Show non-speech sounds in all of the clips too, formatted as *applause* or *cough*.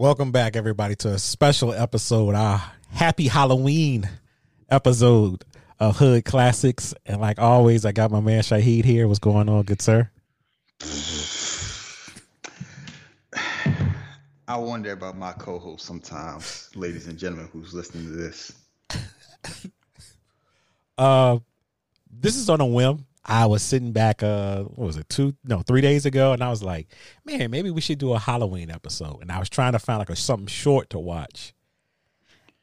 Welcome back, everybody, to a special episode, our Happy Halloween episode of Hood Classics. And like always, I got my man Shahid here. What's going on, good sir? I wonder about my co-host sometimes, ladies and gentlemen, who's listening to this. uh, this is on a whim. I was sitting back, uh, what was it, two, no, three days ago, and I was like, man, maybe we should do a Halloween episode. And I was trying to find like a something short to watch.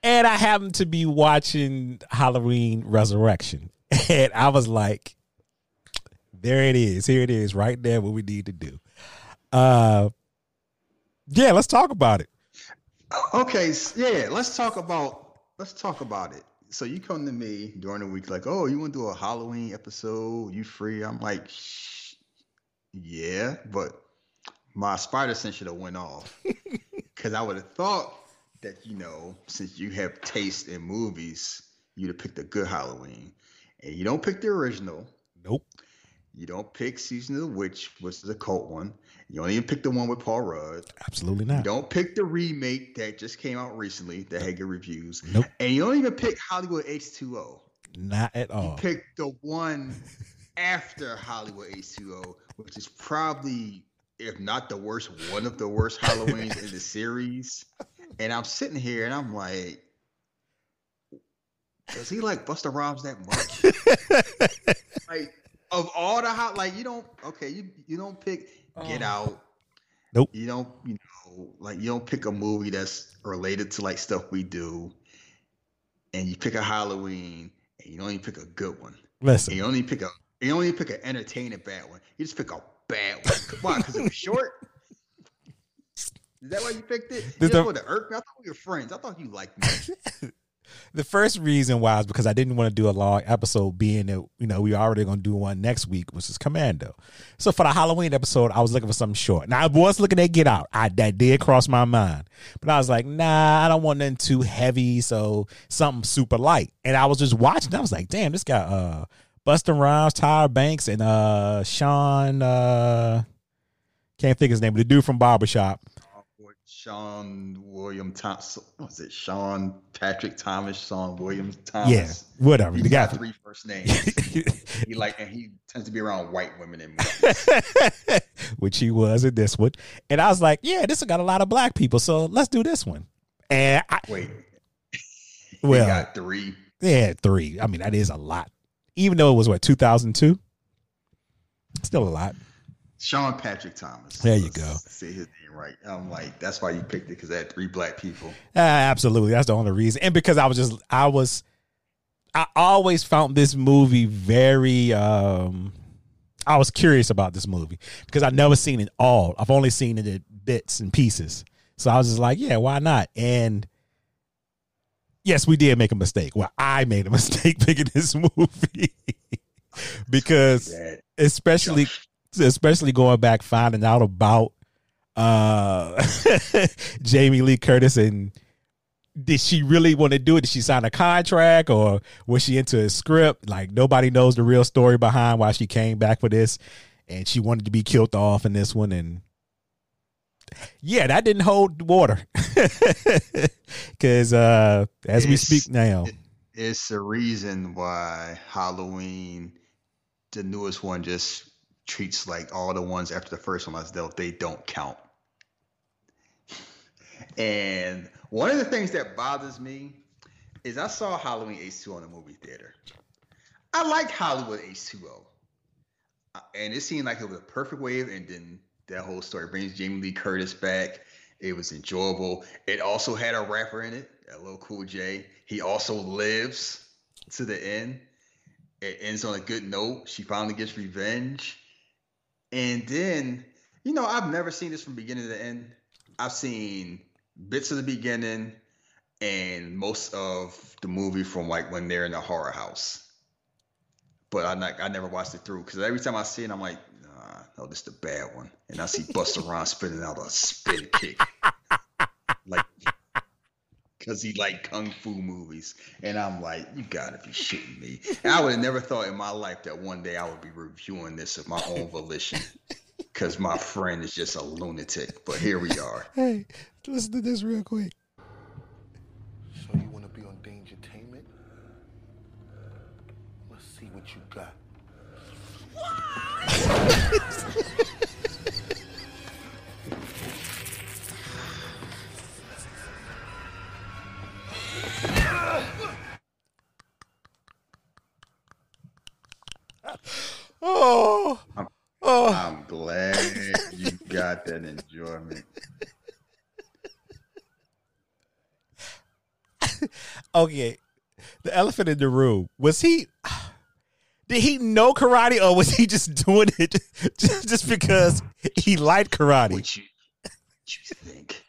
And I happened to be watching Halloween Resurrection. *laughs* And I was like, there it is. Here it is, right there, what we need to do. Uh yeah, let's talk about it. Okay, yeah, let's talk about let's talk about it so you come to me during the week like, oh, you want to do a Halloween episode? You free? I'm like, yeah, but my spider sense should have went off *laughs* because I would have thought that you know, since you have taste in movies, you'd have picked a good Halloween, and you don't pick the original. Nope. You don't pick Season of the Witch, which is a cult one. You don't even pick the one with Paul Rudd. Absolutely not. You don't pick the remake that just came out recently that had good reviews. Nope. And you don't even pick Halloween H2O. Not at all. You pick the one *laughs* after Halloween H2O, which is probably, if not the worst, one of the worst Halloweens in the *laughs* series. And I'm sitting here and I'm like, does he like Busta Rhymes that much? *laughs* like of all the hot, like you don't okay, you you don't pick Get oh. Out. Nope. You don't you know like you don't pick a movie that's related to like stuff we do, and you pick a Halloween, and you don't even pick a good one. Listen, and you only pick a you only pick an entertaining bad one. You just pick a bad one. Come on, Because it was short. Is that why you picked it? You the, the irk? I thought we were friends. I thought you liked me. *laughs* the first reason why is because I didn't want to do a long episode, being that you know we already going to do one next week, which is Commando. So for the Halloween episode, I was looking for something short. Now I was looking at Get Out. I that did cross my mind, but I was like, nah, I don't want nothing too heavy. So something super light. And I was just watching. I was like, damn, this guy, uh, Busta Rhymes, Tyra Banks, and uh, Sean. Uh, can't think his name, but the dude from Barbershop. Sean William Thomas. Was it Sean Patrick Thomas? Sean William Thomas. Yeah, whatever. He's got three first names. he like, and he tends to be around white women in *laughs* which he was in this one. And I was like, yeah, this got a lot of black people, so let's do this one. And I, wait, *laughs* well, got three. Yeah, three. I mean, that is a lot. Even though it was what 2002, still a lot. Sean Patrick Thomas. There you go. Say his right. I'm like, that's why you picked it because I had three black people. Uh, absolutely, that's the only reason, and because I was just, I was, I always found this movie very. um I was curious about this movie because I've never seen it all. I've only seen it in bits and pieces. So I was just like, yeah, why not? And yes, we did make a mistake. Well, I made a *laughs* mistake picking this movie *laughs* because, especially especially going back finding out about uh *laughs* Jamie Lee Curtis and did she really want to do it? Did she sign a contract or was she into a script? Like nobody knows the real story behind why she came back for this and she wanted to be killed off in this one and yeah, that didn't hold water. *laughs* Cause uh as it's, we speak now. It's the reason why Halloween, the newest one, just treats like all the ones after the first one as though they don't count. And one of the things that bothers me is I saw Halloween H2O in the movie theater. I liked Halloween H2O. Uh, and it seemed like it was a perfect way of ending that whole story. Brings Jamie Lee Curtis back. It was enjoyable. It also had a rapper in it, a LL Cool J. He also lives to the end. It ends on a good note. She finally gets revenge. And then, you know, I've never seen this from beginning to end. I've seen bits of the beginning and most of the movie from like when they're in the horror house. But I not, I never watched it through because every time I see it, I'm like, nah, no, this is the bad one. And I see Busta Rhymes spinning out a spin kick, like because he like kung fu movies, and I'm like, you gotta be shitting me. And I would have never thought in my life that one day I would be reviewing this of my own volition because my friend is just a lunatic. But here we are. Hey, listen to this real quick. That enjoyment. *laughs* okay. The elephant in the room was he? Did he know karate, or was he just doing it *laughs* just, just because he liked karate? What you, what you think?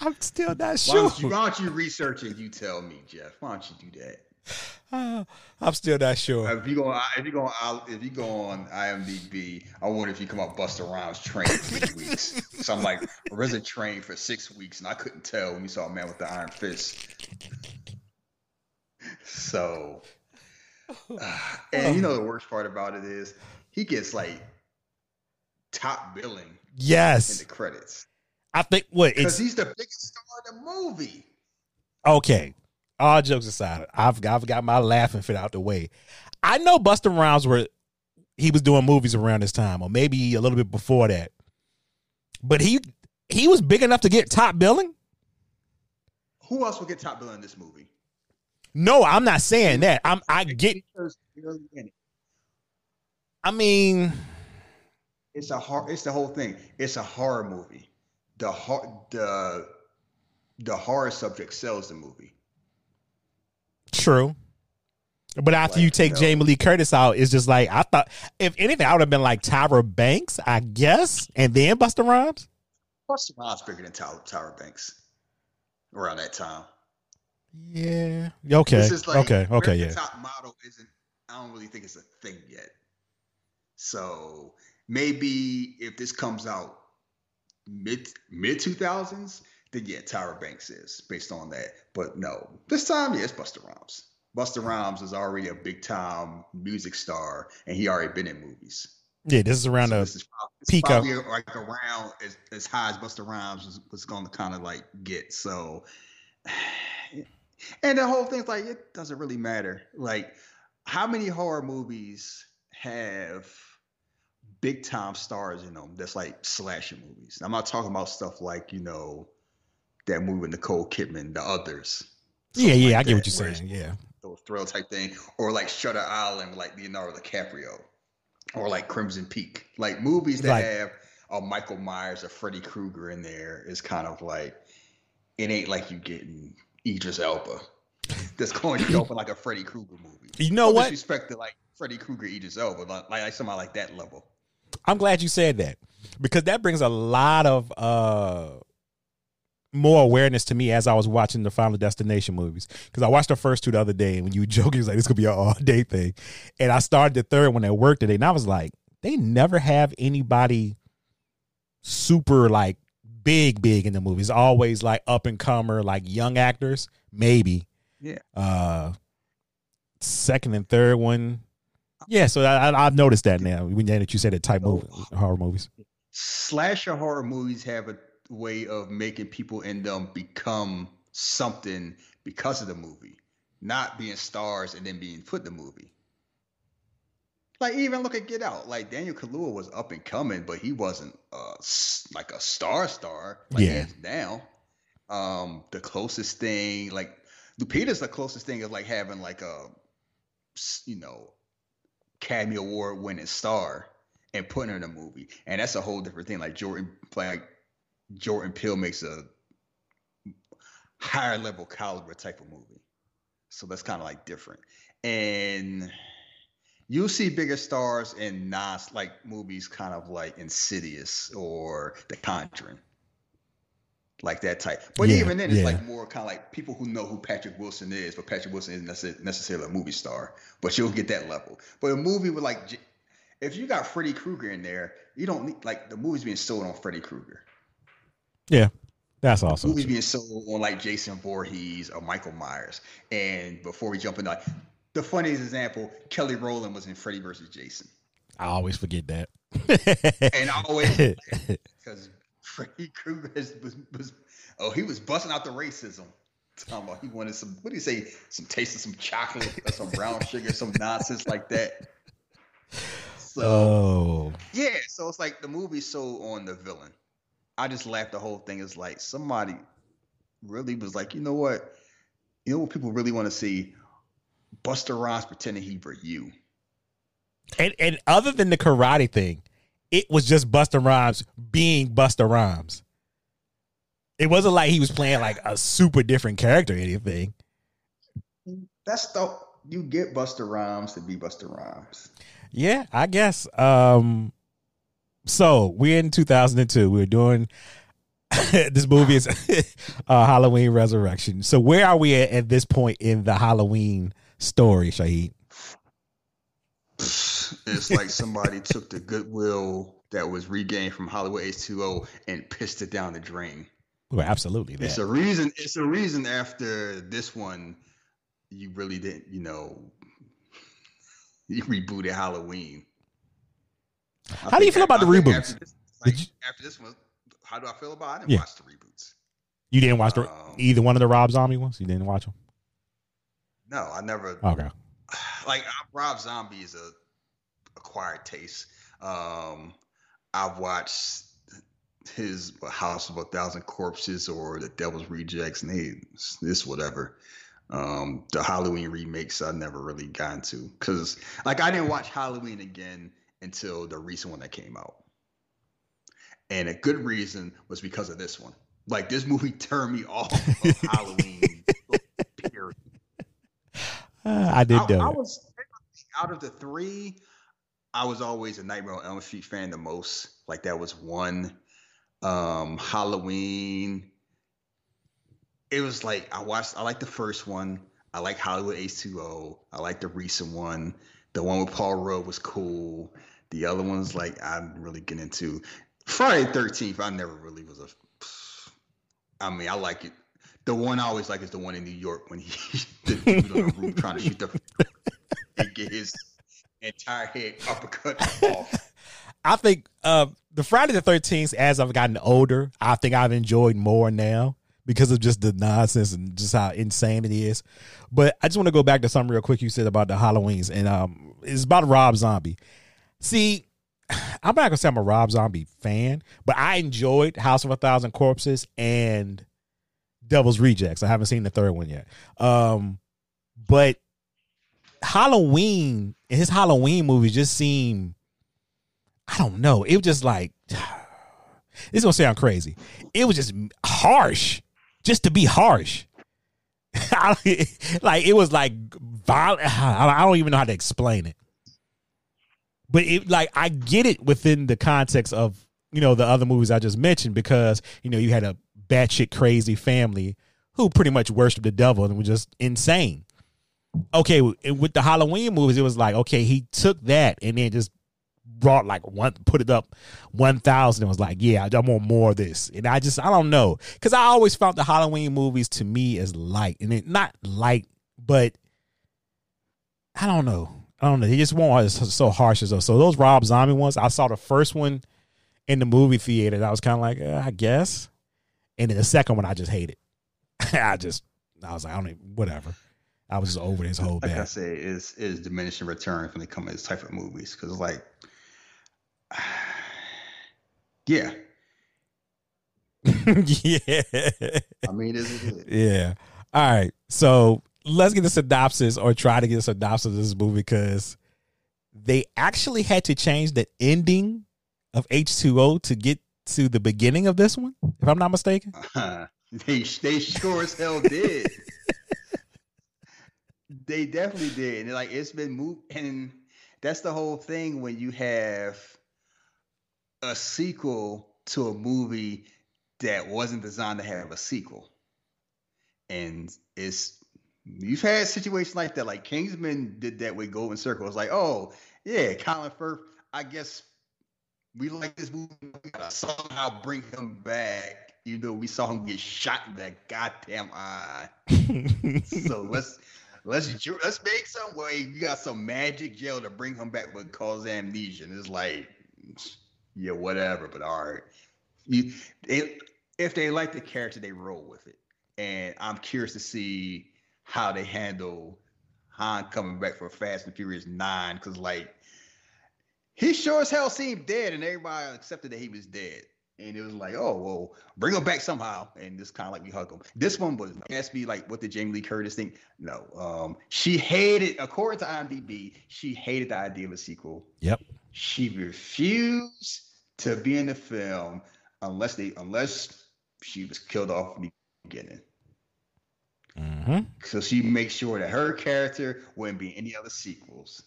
I'm still not Why sure. don't, you, why don't you research it? you tell me, Jeff? Why don't you do that? *laughs* I'm still not sure. If you go, on- if you go, if you go on IMDb, I wonder if you come up Busta Rhymes trained for weeks. *laughs* So I'm like, RZA trained for six weeks, and I couldn't tell when you saw a man with the iron fist. So, uh, *sighs* and you know the worst part about it is he gets like top billing Yes, in the credits I think what because he's the biggest star in the movie. okay. All jokes aside, I've I've got my laughing fit out the way. I know Busta Rhymes were he was doing movies around this time, or maybe a little bit before that. But he he was big enough to get top billing. Who else will get top billing in this movie? No, I'm not saying that. I'm I get. Because early in it, I mean, It's a hor- It's the whole thing. It's a horror movie. The hor- the the horror subject sells the movie. True. But after you take you know. Jamie Lee Curtis out, it's just like I thought. If anything, I would have been like Tyra Banks, I guess, and then Busta Rhymes. Busta Rhymes bigger than Tyler, Tyra Banks around that time. Yeah. Okay. This is like okay. Okay. Yeah. Top model isn't. I don't really think it's a thing yet. So maybe if this comes out mid mid two thousands, then yeah, Tyra Banks is based on that. But no, this time yeah, it's Busta Rhymes. Busta Rhymes is already a big time music star, and he already been in movies. Yeah. This is around So the this is prob- this is peak of- probably like around as, as high as Busta Rhymes was, was going to kind of like get. So, *sighs* and the whole thing's like it doesn't really matter. Like, how many horror movies have big time stars in them? That's like slasher movies. I'm not talking about stuff like you know that movie with Nicole Kidman, the others. Yeah. Yeah. like I get what you're saying. Yeah. those thrill type thing, or like Shutter Island, like Leonardo DiCaprio, or like Crimson Peak, like movies that Like- have a Michael Myers or Freddy Krueger in there is kind of like it ain't like you getting Idris Elba *laughs* that's going to open like a Freddy Krueger movie. You know No what? Disrespect to like Freddy Krueger, Idris Elba, like, like somebody like that level. I'm glad you said that because that brings a lot of uh more awareness to me as I was watching the Final Destination movies because I watched the first two the other day and when you were *laughs* joking, it was like this could be an all day thing, and I started the third one at work today and I was like, they never have anybody super like big big in the movies. Always like up and comer, like young actors, maybe. Yeah. Uh, second and third one. Yeah, so I, I've noticed that now. When that you said it, type movie, horror movies. Slasher horror movies have a way of making people in them become something because of the movie, not being stars and then being put in the movie. Like even look at Get Out. Like Daniel Kaluuya was up and coming, but he wasn't uh like a star star. Like he Yeah. is now. Um, the closest thing, like Lupita's the closest thing of like having like a you know, Academy Award winning star and putting her in a movie, and that's a whole different thing. Like Jordan, like Jordan Peele makes a higher level caliber type of movie, so that's kind of like different. And you'll see bigger stars in non like movies, kind of like Insidious or The Conjuring, like that type. But Yeah, even then, it's yeah. like more kind of like people who know who Patrick Wilson is, but Patrick Wilson isn't necessarily a movie star, but you'll get that level. But a movie with like, if you got Freddy Krueger in there, you don't need like the movie's being sold on Freddy Krueger. Yeah, that's awesome. Movies being sold on like Jason Voorhees or Michael Myers. And before we jump into like the funniest example, Kelly Rowland was in Freddy versus Jason. I always forget that. and I always because *laughs* Freddy Krueger was, was oh he was busting out the racism. Talking about he wanted some what do you say some taste of some chocolate or some brown sugar some nonsense like that. So oh, yeah, so it's like the movie's sold on the villain. I just laughed the whole thing. It's like somebody really was like, you know what? You know what people really want to see? Busta Rhymes pretending he for you. and and other than the karate thing, it was just Busta Rhymes being Busta Rhymes. It wasn't like he was playing like a super different character or anything. That's the you get Busta Rhymes to be Busta Rhymes. Yeah, I guess. Um so we're in 2002. We're doing *laughs* this movie is *laughs* uh, Halloween Resurrection. So where are we at, at this point in the Halloween story, Shahid? It's like somebody took the goodwill that was regained from Halloween H2O and pissed it down the drain. Well, absolutely. It's a reason. It's a reason after this one, you really didn't. You know, *laughs* you rebooted Halloween. I How do you feel about the I think reboots? After this, like, you- after this one, how do I feel about? it? I didn't Yeah. watch the reboots. You didn't watch the, Um, either one of the Rob Zombie ones? You didn't watch them? No, I never. *sighs* Okay. *sighs* like Rob Zombie is a acquired taste. Um, I've watched his House of a Thousand Corpses or The Devil's Rejects, and this whatever. Um, the Halloween remakes I never really got into because like I didn't watch Halloween again until the recent one that came out, and a good reason was because of this one. Like this movie *laughs* turned me off of Halloween. *laughs* period. Uh, I did I, know I was out of the three, I was always a Nightmare on Elm Street fan the most. Like that was one. Um, Halloween. It was like I watched. I like the first one. I like Halloween H2O. I like the recent one. The one with Paul Rudd was cool. The other ones, like I'm really get into. Friday Thirteenth, I never really was a. I mean, I like it. The one I always like is the one in New York when he *laughs* the dude on the roof trying to shoot the and get his entire head uppercut off. *laughs* I think uh, the Friday the Thirteenth, as I've gotten older, I think I've enjoyed more now because of just the nonsense and just how insane it is. But I just want to go back to something real quick you said about the Halloweens, and um, it's about Rob Zombie. See, I'm not gonna say I'm a Rob Zombie fan, but I enjoyed House of a Thousand Corpses and Devil's Rejects. I haven't seen the third one yet. Um, but Halloween his Halloween movies just seem I don't know. It was just like *sighs* it's gonna sound crazy. It was just harsh, just to be harsh. *laughs* like it was like violent. *sighs* I don't even know how to explain it. But it like I get it within the context of you know the other movies I just mentioned because you know you had a batshit crazy family who pretty much worshiped the devil and was just insane. Okay, with the Halloween movies, it was like okay, he took that and then just brought like one put it up 1000 and was like yeah i want more of this. And i just i don't know. Because i always found the halloween movies to me as light. And it not light but i don't know i don't know they just as- so harsh as those so those rob zombie ones i saw the first one in the movie theater i was kind of like uh, i guess and then the second one i just hated *laughs* i just i was like i don't even whatever i was just over this whole Like I say, it's is diminishing returns when they come to this type of movies because like, *sighs* yeah, *laughs* yeah I mean, is it? is. Yeah. All right. So let's get a synopsis or try to get a synopsis of this movie because they actually had to change the ending of H2O to get to the beginning of this one, if I'm not mistaken. *laughs* they they sure as hell did. *laughs* they definitely did, and like it's been moved, and that's the whole thing when you have a sequel to a movie that wasn't designed to have a sequel, and it's you've had situations like that. Like Kingsman did that with Golden Circle. It's like, oh yeah, Colin Firth. I guess we like this movie. We gotta somehow bring him back. You know, we saw him get shot in that goddamn eye. so *laughs* let's let's let's make some way. You got some magic gel to bring him back, but cause amnesia. And it's like, yeah, whatever. But all right, you they, if they like the character, they roll with it, and I'm curious to see how they handle Han coming back for Fast and Furious Nine, because like he sure as hell seemed dead, and everybody accepted that he was dead. And it was like, oh well, bring him back somehow. And this kind of like we hug him. This one was asked me like, what did Jamie Lee Curtis think? No, um, she hated, according to IMDb, she hated the idea of a sequel. Yep. She refused to be in the film unless they unless she was killed off in the beginning. Hmm So she makes sure that her character wouldn't be in any other sequels.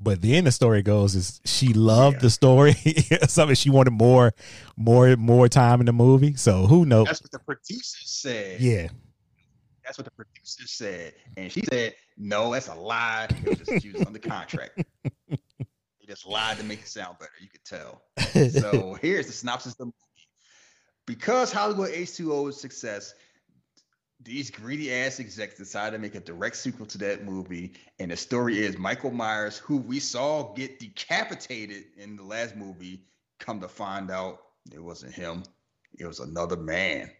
But then the story goes is she loved Yeah. the story. *laughs* Something she wanted more, more, more time in the movie. So who knows? That's what the producers said. Yeah. That's what the producers said. And she said, no, that's a lie. It was just, she was under contract. *laughs* They just lied to make it sound better. You could tell. *laughs* So here's the synopsis of the movie. Because Halloween H2O's success, these greedy ass execs decided to make a direct sequel to that movie. And the story is Michael Myers, who we saw get decapitated in the last movie, come to find out it wasn't him, it was another man.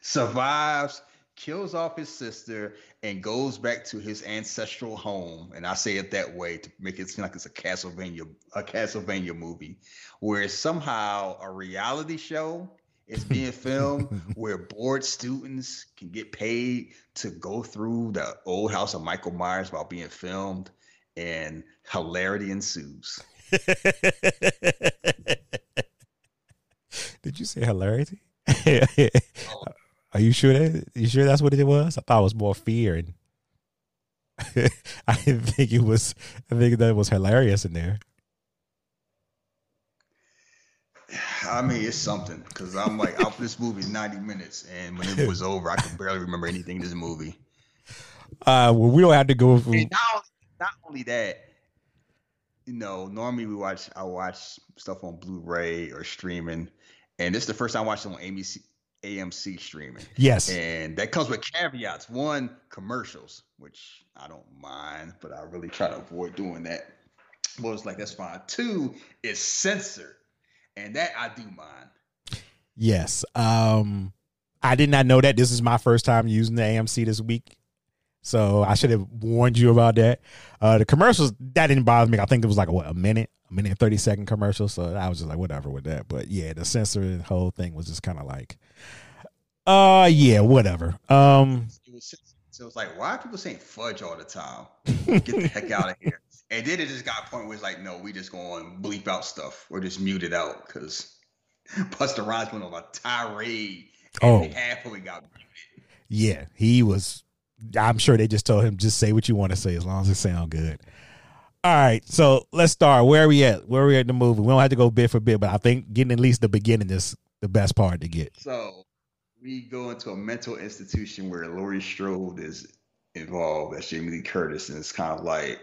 Survives, kills off his sister, and goes back to his ancestral home. And I say it that way to make it seem like it's a Castlevania, a Castlevania movie, where it's somehow a reality show is being filmed where bored students can get paid to go through the old house of Michael Myers while being filmed, and hilarity ensues. *laughs* Did you say hilarity? *laughs* Are you sure that you sure that's what it was? I thought it was more fear and *laughs* I didn't think it was I think that was hilarious in there. I mean, it's something because I'm like, out this movie is 90 minutes, and when it *laughs* was over, I could barely remember anything in this movie. Uh well we don't have to go through And not only, not only that, you know, normally we watch, I watch stuff on Blu-ray or streaming, and this is the first time I watched it on AMC, AMC streaming. Yes. And that comes with caveats. One, commercials, which I don't mind, but I really try to avoid doing that. Well, it's like that's fine. Two is censored, and that I do mind. Yes. Um I did not know that. This is my first time using the AMC this week. So I should have warned you about that. Uh the commercials that didn't bother me. I think it was like a, what, a minute, a minute and 30 second commercial. So I was just like whatever with that. But yeah, the censored whole thing was just kind of like uh yeah, whatever. Um It was like, why are people saying fudge all the time? Get the heck out of *laughs* here. And then it just got a point where it's like, no, we just going to bleep out stuff or just mute it out because *laughs* Busta Rhymes went on a tirade. Oh. And half of got muted. yeah, he was I'm sure they just told him just say what you want to say as long as it sound good. All right, so let's start. Where are we at? Where are we at in the movie? We don't have to go bit for bit, but I think getting at least the beginning is the best part to get. So we go into a mental institution where Laurie Strode is involved as Jamie Lee Curtis, and it's kind of like,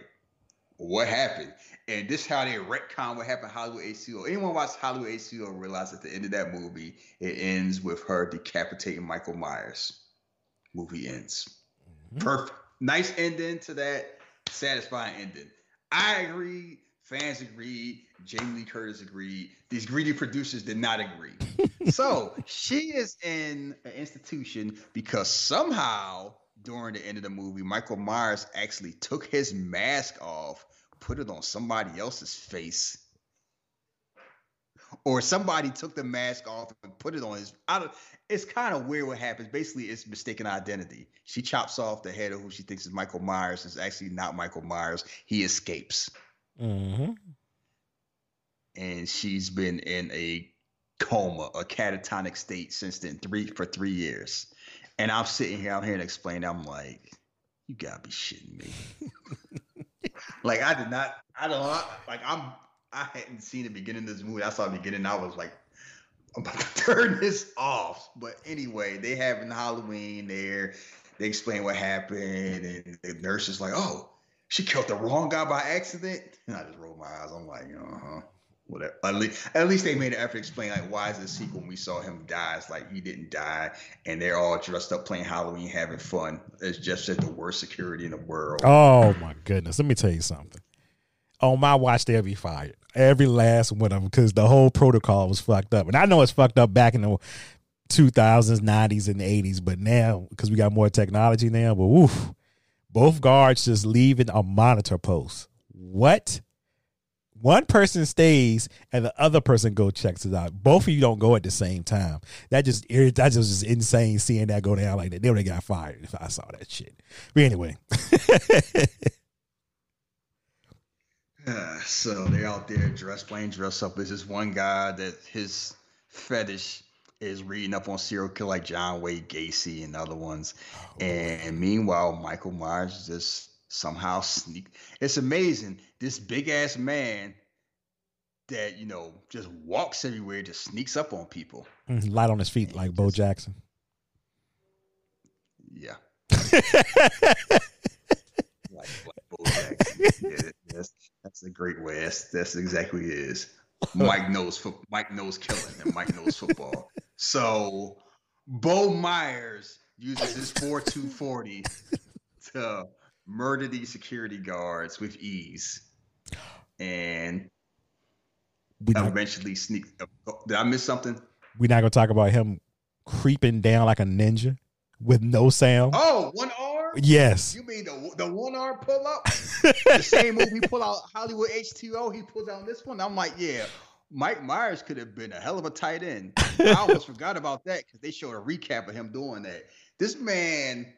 what happened? And this how they retcon what happened Halloween H2O. Anyone watch Halloween H2O realize at the end of that movie, it ends with her decapitating Michael Myers. Movie ends. Mm-hmm. Perfect. Nice ending to that. Satisfying ending. I agree. Fans agreed. Jamie Lee Curtis agreed. These greedy producers did not agree. *laughs* so she is in an institution because somehow during the end of the movie, Michael Myers actually took his mask off, put it on somebody else's face. Or somebody took the mask off and put it on his. I don't, it's kind of weird what happens. Basically, it's mistaken identity. She chops off the head of who she thinks is Michael Myers. It's actually not Michael Myers. He escapes, Mm-hmm. and she's been in a coma, a catatonic state since then, three for three years. And I'm sitting here, I'm here to explain. I'm like, you gotta be shitting me. *laughs* like I did not, I don't like I'm, I hadn't seen the beginning of this movie. I saw the beginning. I was like, I'm about to *laughs* turn this off. But anyway, they having Halloween there. They explain what happened, and the nurse is like, "Oh, she killed the wrong guy by accident." And I just rolled my eyes. I'm like, "Uh huh." Whatever. At least, at least they made an effort to explain like why is the sequel when we saw him die? It's like he didn't die, and they're all dressed up playing Halloween, having fun. It's just at the worst security in the world. Oh my goodness. Let me tell you something. On my watch, they'll be fired. Every last one of them because the whole protocol was fucked up. And I know it's fucked up back in the 2000s, 90s, and 80s, but now because we got more technology now, but woof, both guards just leaving a monitor post. What? One person stays and the other person go checks it out. Both of you don't go at the same time. That just that just is insane seeing that go down like that. They would have got fired if I saw that shit. But anyway. *laughs* Uh, so they're out there dressed, playing dress up. There's this one guy that his fetish is reading up on serial killer like John Wayne Gacy and other ones. Oh, and meanwhile, Michael Myers just somehow sneak. It's amazing. This big ass man that you know just walks everywhere, just sneaks up on people. Mhm, Light on his feet like Bo Jackson. Yeah. *laughs* like, like Bo Jackson. Yeah, that's, that's a great way. That's, that's exactly what it is. Mike *laughs* knows fo- Mike knows killing and Mike knows football. So Bo Myers uses his 4240 *laughs* to murder these security guards with ease. And We not, eventually sneak did I miss something? We're not gonna talk about him creeping down like a ninja with no sound. Oh, one arm? Yes. You mean the the one arm pull up? the same move he pulled out Halloween H2O, he pulls out this one. I'm like, yeah, Mike Myers could have been a hell of a tight end. I almost *laughs* forgot about that because they showed a recap of him doing that. This man,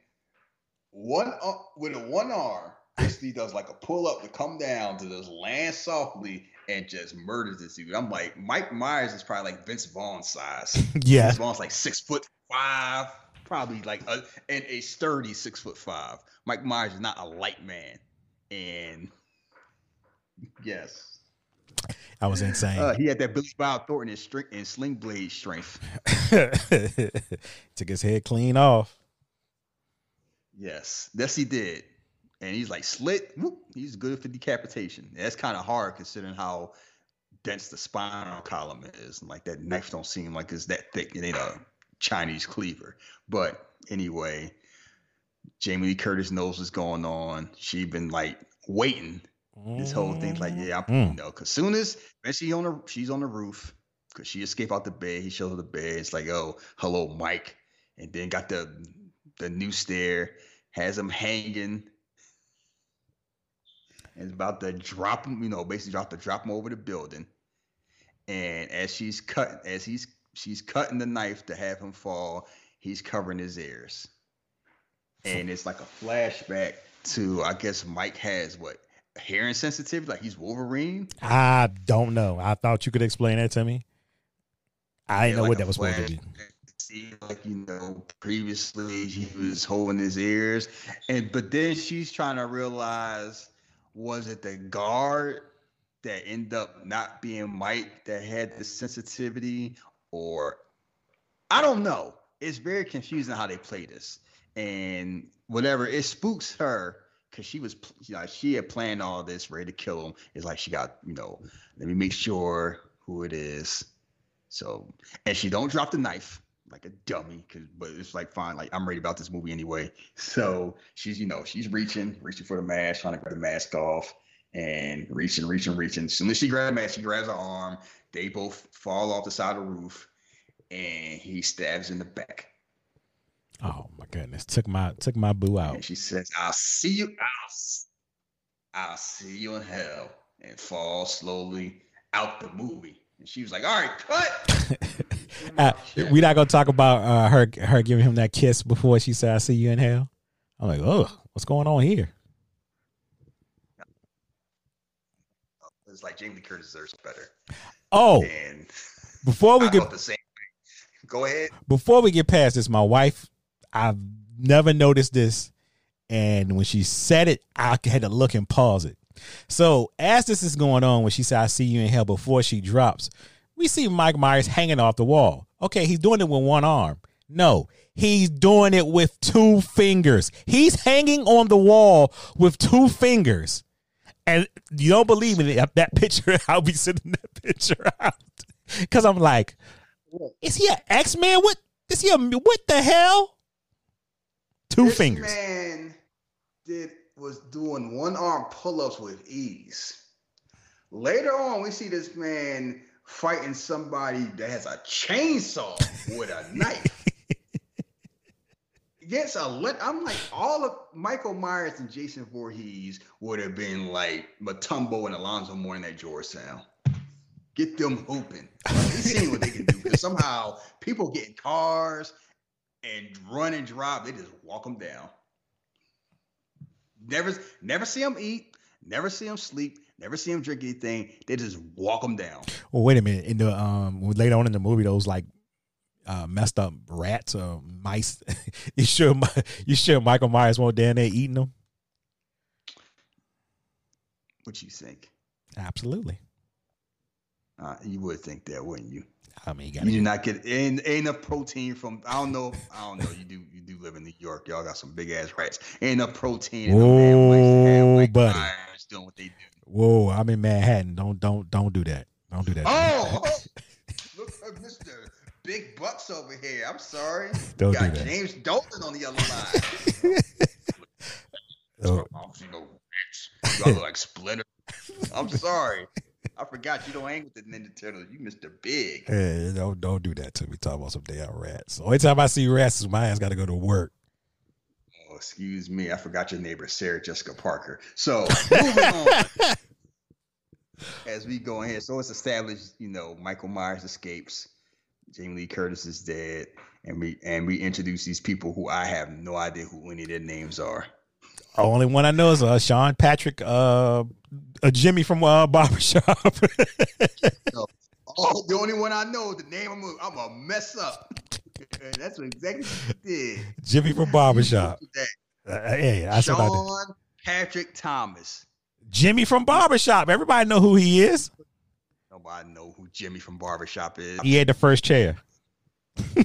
one ar- with a one arm, basically does like a pull up to come down to just land softly and just murders this dude. I'm like, Mike Myers is probably like Vince Vaughn size. *laughs* Yeah. Vince Vaughn's like six foot five, probably like a and a sturdy six foot five. Mike Myers is not a light man, and yes, That was insane. uh, he had that Billy Bob Thornton and, string, and sling blade strength. *laughs* Took his head clean off. Yes, yes, he did. And he's like slit. Whoop, he's good for decapitation. That's kind of hard considering how dense the spinal column is. and Like that knife don't seem like it's that thick. It ain't a Chinese cleaver. But anyway, Jamie Lee Curtis knows what's going on. She been like waiting. This whole thing's like, yeah, I'm, Mm. you know, cause soon as when she on the she's on the roof, cause she escaped out the bed. He shows her the bed. It's like, oh, hello, Mike, and then got the the new stare, has him hanging, and is about to drop him. You know, basically about to drop him over the building. And as she's cut, as he's she's cutting the knife to have him fall, he's covering his ears, and it's like a flashback to I guess Mike has what hearing sensitivity, like he's Wolverine. I don't know. I thought you could explain that to me. I didn't Yeah, know like what that was supposed to be. See, like you know, previously he was holding his ears, and but then she's trying to realize was it the guard that ended up not being Mike that had the sensitivity, or I don't know. It's very confusing how they play this, and whatever it spooks her because she was, you know, she had planned all this, ready to kill him. It's like she got, you know, let me make sure who it is. So, and she don't drop the knife like a dummy, cause but it's like fine, like I'm ready about this movie anyway. So she's, you know, she's reaching, reaching for the mask, trying to grab the mask off, and reaching, reaching, reaching. As soon as she grabs the mask, she grabs her arm. They both fall off the side of the roof, and he stabs in the back. Oh my goodness. Took my took my boo out. And she says, "I'll see you. I'll, I'll see you in hell," and falls slowly out the movie. And she was like, "All right, cut." *laughs* Uh, we not gonna talk about uh, her her giving him that kiss before she said, "I see you in hell." I'm like, oh, what's going on here? It's like Jamie Lee Curtis deserves better. Oh, And before we get the same thing. Go ahead. before we get past this, my wife, I've never noticed this, and when she said it, I had to look and pause it. So as this is going on, when she said, "I see you in hell," before she drops, we see Mike Myers hanging off the wall. Okay, he's doing it with one arm. No, he's doing it with two fingers. He's hanging on the wall with two fingers. And you don't believe me that that picture, *laughs* I'll be sending that picture out. Cause I'm like, is he an X-Man? What is he a what the hell? Two This fingers. man did was doing one arm pull ups with ease. Later on, we see this man fighting somebody that has a chainsaw with a knife. *laughs* Yes, a let. I'm like all of Michael Myers and Jason Voorhees would have been like Mutombo and Alonzo Mourning at Georgetown. Get them hooping. Like, they seen what they can do because somehow people get in cars and run and drive. They just walk them down. Never, never see them eat. Never see them sleep. Never see them drink anything. They just walk them down. Well, wait a minute. In the um, later on in the movie, those like uh, messed up rats or mice. *laughs* you sure? You sure Michael Myers won't down there eating them? What you think? Absolutely. Uh, you would think that, wouldn't you? I mean, you, you do not get ain't, ain't enough protein from. I don't know. I don't know. You do. You do live in New York. Y'all got some big ass rats. Ain't enough protein. Whoa, buddy. Doing what they do. Whoa, I'm in Manhattan. Don't don't don't do that. Don't do that. Oh, oh. *laughs* look at Mister Big Bucks over here. I'm sorry. Don't you got do that. James Dalton on the other line. *laughs* Oh. You look like Splinter. I'm sorry. *laughs* I forgot you don't hang with the Ninja Turtles. You Mr. Big. Hey, don't don't do that to me. Talk about some damn rats. Only time I see rats is my ass got to go to work. Oh, excuse me. I forgot your neighbor, Sarah Jessica Parker. So *laughs* moving on. As we go in here, so it's established, you know, Michael Myers escapes, Jamie Lee Curtis is dead, and we and we introduce these people who I have no idea who any of their names are. Only one I know is uh, Sean Patrick, uh, uh, Jimmy from uh, Barbershop. *laughs* Oh, the only one I know, the name I'm gonna, I'm gonna mess up. That's what exactly what did. Jimmy from Barbershop. *laughs* Uh, hey, that's what I did. Sean Patrick Thomas. Jimmy from Barbershop. Everybody know who he is. Nobody know who Jimmy from Barbershop is. He had the first chair *laughs*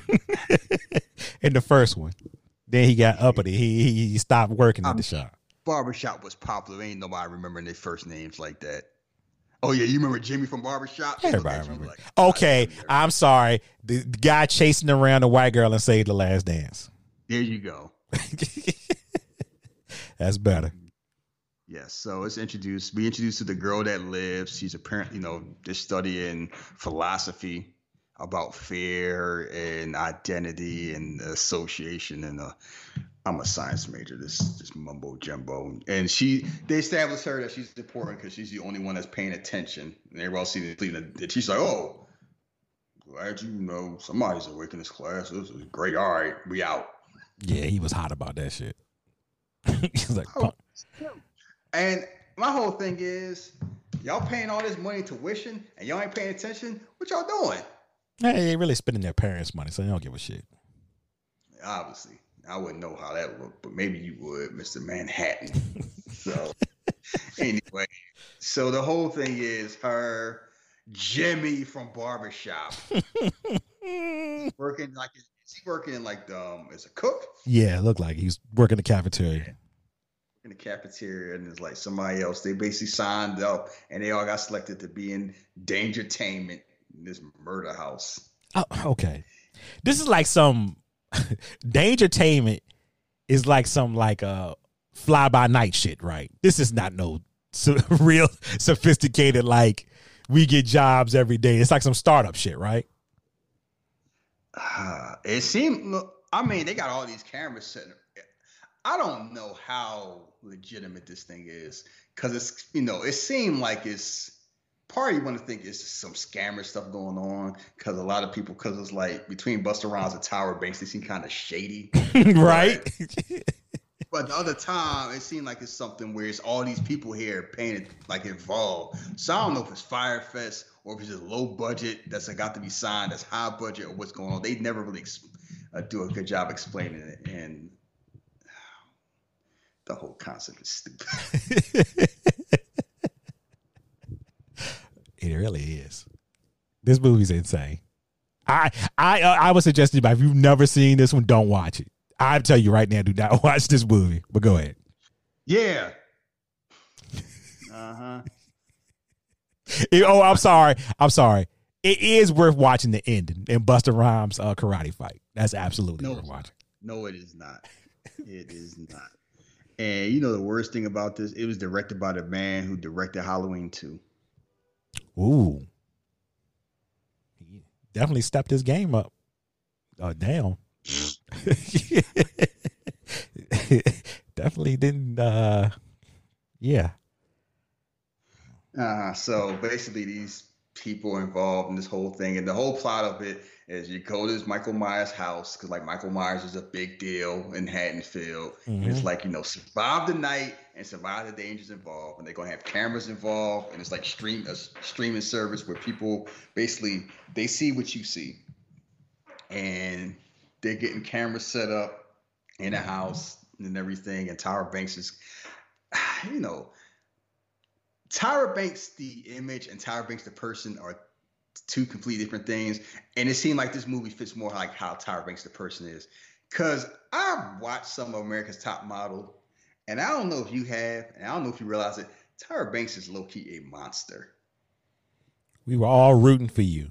in the first one. Then he got uppity. He he, he stopped working at the shop. Barbershop was popular. Ain't nobody remembering their first names like that. Oh yeah, you remember Jimmy from Barbershop? Look Everybody remember. like, Okay, "Ah, I'm sorry. The, the guy chasing around the white girl and saved the last dance. There you go. *laughs* That's better. Yes. So it's introduced. We introduced to the girl that lives. She's apparently, you know, just studying philosophy about fear and identity and association. And uh, I'm a science major. This this mumbo jumbo. And she, they established her that she's important because she's the only one that's paying attention. And everybody else sees it. She's like, oh, glad you know somebody's awake in this class. This is great. All right, we out. Yeah, he was hot about that shit. *laughs* He's like, Oh. And my whole thing is, y'all paying all this money tuition and y'all ain't paying attention. What y'all doing? Hey, they ain't really spending their parents' money, so they don't give a shit. Obviously, I wouldn't know how that looked, but maybe you would, Mister Manhattan. *laughs* so, anyway, so the whole thing is her Jimmy from Barbershop *laughs* working like is he working in like the um, as a cook Yeah, it looked like he's working the cafeteria. in the cafeteria and it's like somebody else. They basically signed up and they all got selected to be in Dangertainment, this murder house. Oh, okay, this is like some *laughs* Dangertainment is like some like uh fly by night shit, right? This is not no so, *laughs* real sophisticated like we get jobs every day. It's like some startup shit, right? Uh, *sighs* it seemed. I mean, they got all these cameras sitting. I don't know how legitimate this thing is because it's you know it seemed like it's part of you want to think it's some scammer stuff going on because a lot of people because it's like between Busta Rhymes and Tyra Banks they seem kind of shady. *laughs* right? *laughs* But the other time, it seemed like it's something where it's all these people here paying it like involved. So I don't know if it's Fyre Fest or if it's just low budget that's got to be signed, that's high budget, or what's going on. They never really ex- uh, do a good job explaining it, and *sighs* the whole concept is stupid. *laughs* It really is. This movie's insane. I I uh, I would suggest it, if you've never seen this one, don't watch it. I tell you right now, do not *laughs* watch this movie. But go ahead. Yeah. Uh huh. Oh, I'm sorry. I'm sorry. It is worth watching the ending and Busta Rhymes' uh, karate fight. That's absolutely No. worth watching. No, it is not. It is not. And you know the worst thing about this, it was directed by the man who directed Halloween 2. Ooh. He definitely stepped his game up. Oh, damn. *laughs* definitely didn't uh yeah. Uh, so basically, these people involved in this whole thing, and the whole plot of it is you go to this Michael Myers house because like Michael Myers is a big deal in Haddonfield. And it's like you know survive the night and survive the dangers involved, and they're gonna have cameras involved, and it's like stream a streaming service where people basically they see what you see, and they're getting cameras set up in the house and everything, and Tyra Banks is, *sighs* you know. Tyra Banks, the image, and Tyra Banks, the person, are two completely different things. And it seemed like this movie fits more like how Tyra Banks, the person, is. Because I watched some of America's Top Model, and I don't know if you have, and I don't know if you realize it. Tyra Banks is low key a monster. We were all rooting for you.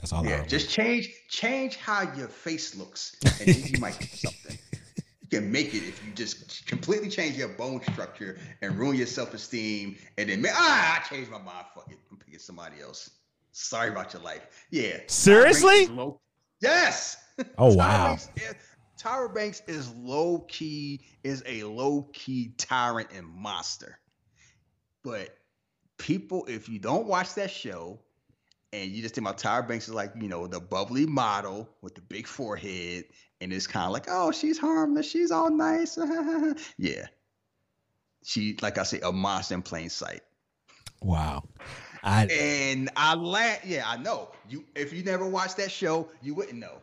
That's all I yeah, just change change how your face looks, and then you might get something. *laughs* You can make it if you just completely change your bone structure and ruin your self esteem, and then ah, I changed my mind. Fuck it, I'm picking somebody else. Sorry about your life. Yeah. Seriously? Yes. Oh wow. Banks Tyra Banks is low key is a low key tyrant and monster. But people, if you don't watch that show, and you just think about Tyra Banks is like you know the bubbly model with the big forehead, and it's kind of like oh she's harmless, she's all nice, *laughs* yeah. She like I say a monster in plain sight. Wow. I And I laugh. Yeah, I know. You if you never watched that show, you wouldn't know.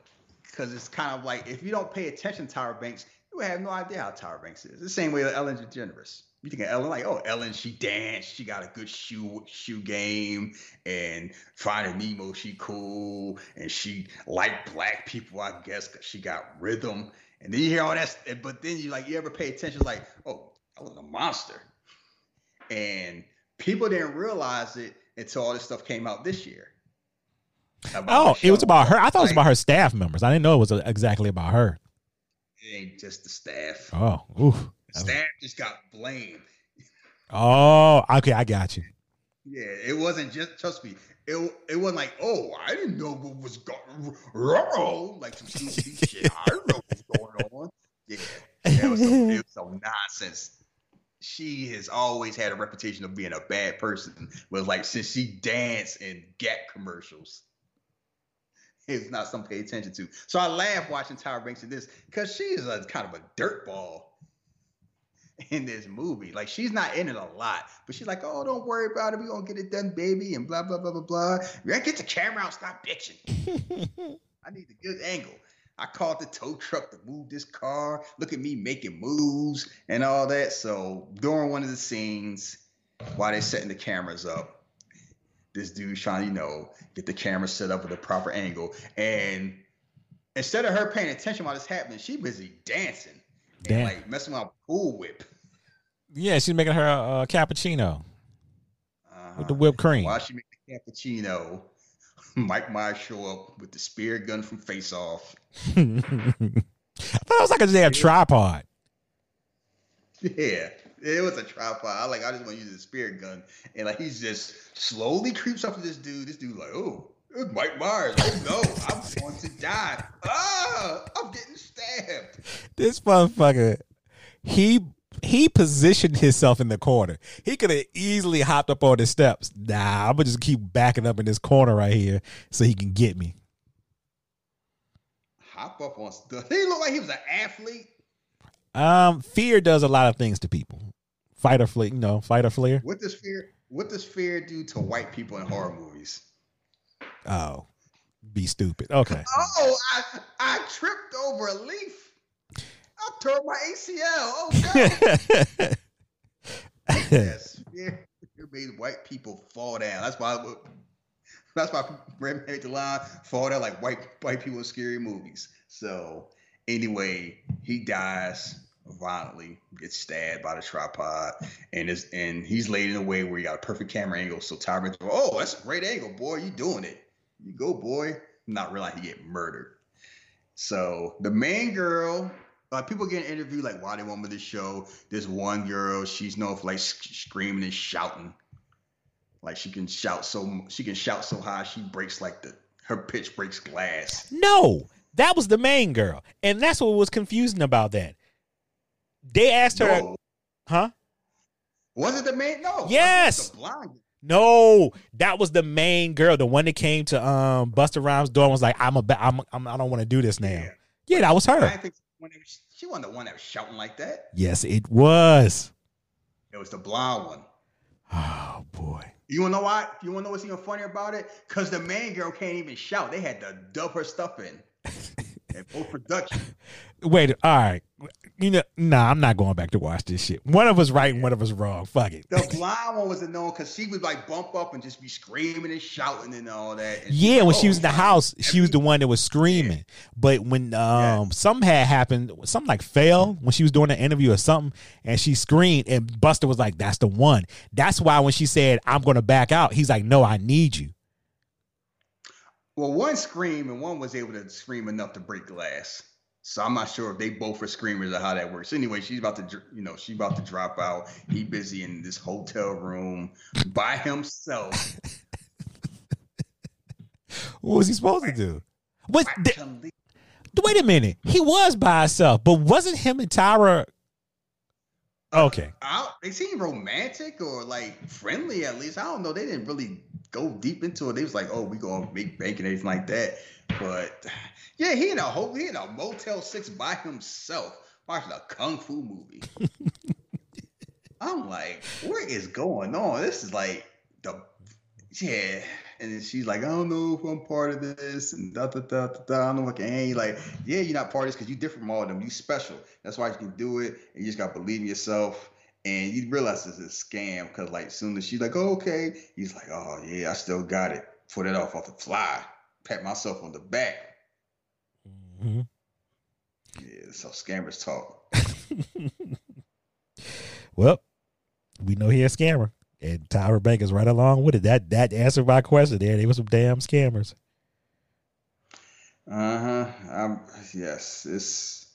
Because it's kind of like if you don't pay attention to Tyra Banks, you have no idea how Tyra Banks is. The same way with Ellen DeGeneres. You think of Ellen like, oh, Ellen, she danced, she got a good shoe shoe game, and Finding Nemo, she cool, and she liked black people, I guess, because she got rhythm. And then you hear all that, but then you like you ever pay attention, like, oh, was a monster. And people didn't realize it until all this stuff came out this year. Oh, it was about her. I thought it was about her staff members. I didn't know it was uh, exactly about her. It ain't just the staff. Oh, oof. Staff just got blamed. Oh, okay, I got you. Yeah, it wasn't just trust me. It it wasn't like, oh, I didn't know what was going wrong. Like some stupid *laughs* shit. I didn't know what was going on. Yeah, it was some, it was some nonsense. She has always had a reputation of being a bad person. But like since she danced in Gap commercials, it's not something to pay attention to. So I laugh watching Tyra Banks in this because she is a kind of a dirtball in this movie. Like she's not in it a lot, but she's like, "Oh, don't worry about it. We're gonna get it done, baby," and blah blah blah blah blah. Yeah, get the camera out. Stop bitching. *laughs* I need a good angle. I called the tow truck to move this car. Look at me making moves and all that. So during one of the scenes, while they're setting the cameras up, this dude's trying to, you know, get the camera set up with a proper angle. And instead of her paying attention while this happening, she busy dancing and Damn. like messing with a pool whip. Yeah, she's making her a, a cappuccino with the Uh-huh. whipped cream. While she making the cappuccino, *laughs* Mike Myers show up with the spear gun from Face Off. *laughs* I thought it was like a damn tripod. Yeah, it was a tripod. I like. I just want to use the spear gun, and like he's just slowly creeps up to this dude. This dude like, oh, it's Mike Myers. Oh no, I'm going to die. Ah, I'm getting stabbed. This motherfucker, he he positioned himself in the corner. He could have easily hopped up on the steps. Nah, I'm gonna just keep backing up in this corner right here so he can get me. Hop up on stuff. He looked like he was an athlete. Um, fear does a lot of things to people. Fight or flee, you know, fight or flare. What does fear? What does fear do to white people in horror movies? Oh, be stupid. Okay. Oh, I I tripped over a leaf. I tore my ACL. Oh no. yes, fear, fear made white people fall down. That's why. That's why Red made the line fall down like white white people in scary movies. So anyway, he dies violently, gets stabbed by the tripod, and is and he's laid in a way where he got a perfect camera angle. So Tyron's, oh, that's a great angle, boy. You doing it? You go, boy. Not realizing he get murdered. So the main girl, uh, people get interviewed like why they want me to show. This one girl, she's known for like sc- screaming and shouting. Like she can shout so she can shout so high she breaks like the her pitch breaks glass. No, that was the main girl, and that's what was confusing about that. They asked her, No. huh? Was it the main? No. Yes. No, that was the main girl, the one that came to um Busta Rhymes' door and was like, "I'm a, ba- I'm, I'm I don't want to do this now." Yeah. Yeah, that was her. didn't think when it was- she wasn't the one that was shouting like that. Yes, it was. It was the blonde one. Oh boy. You wanna know why? You wanna know what's even funnier about it? Cause the main girl can't even shout. They had to dub her stuff in. *laughs* post production. *laughs* Wait, all right. You know, nah, I'm not going back to watch this shit. One of us right and one of us wrong. Fuck it. The *laughs* blind one was annoying because she would like bump up and just be screaming and shouting and all that. And Yeah, like, when she "Oh, was in the fine." house, she was the one that was screaming. But when um Yeah. something had happened, something like fell when she was doing an interview or something, and she screamed, and Busta was like, "That's the one." That's why when she said, "I'm going to back out," he's like, "No, I need you." Well, one screamed and one was able to scream enough to break glass. So I'm not sure if they both were screamers or how that works. Anyway, she's about to, you know, she's about to drop out. He busy in this hotel room by himself. *laughs* What was he supposed to do? What? th- Actually, wait a minute. He was by himself, but wasn't him and Tyra? Okay. I, they seem romantic or like friendly at least. I don't know. They didn't really go deep into it. They was like, "Oh, we gonna make bank and everything like that." But yeah, he in a whole he in a Motel Six by himself watching a kung fu movie. *laughs* I'm like, what is going on? This is like the yeah. And she's like, I don't know if I'm part of this, and da da da da. da. I don't know I can. He like, yeah, you're not part of this because you different from all of them. You special. That's why you can do it. And you just got to believe in yourself. And you realize it's a scam because like soon as she's like, oh, okay, he's like, oh yeah, I still got it. Put it off off the fly. Pat myself on the back. Mhm. Yeah, so scammers talk. *laughs* Well, we know he a scammer, and Tyra Banks is right along with it. That that answered my question. There, they were some damn scammers. Uh huh. Um, yes, it's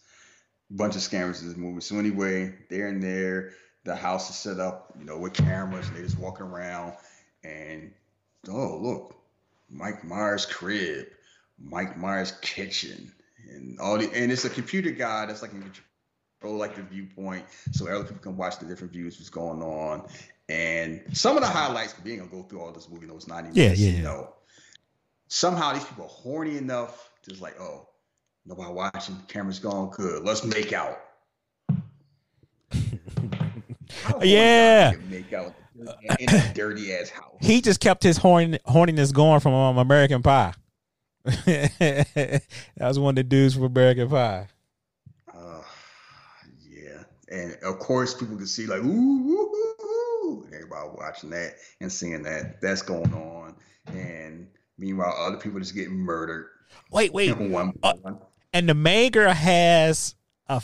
a bunch of scammers in this movie. So anyway, they're in there. The house is set up, you know, with cameras, and they just walking around. And oh, look, Mike Myers' crib, Mike Myers' kitchen, and all the. And it's a computer guy that's like in control, like the viewpoint, so other people can watch the different views, what's going on. And some of the highlights, we ain't gonna go through all this movie. No, it's not even. Yeah, yeah, You know, somehow these people are horny enough, just like, oh, nobody watching, camera's gone, good, let's make out. Yeah. make out in a *clears throat* dirty ass house. He just kept his horn, horniness going from um, American Pie. *laughs* that was one of the dudes from American Pie. Uh, yeah, and of course people could see like ooh, ooh, ooh, ooh. everybody watching that and seeing that that's going on, and meanwhile other people just getting murdered. Wait, wait. *laughs* one uh, one. And the main girl has a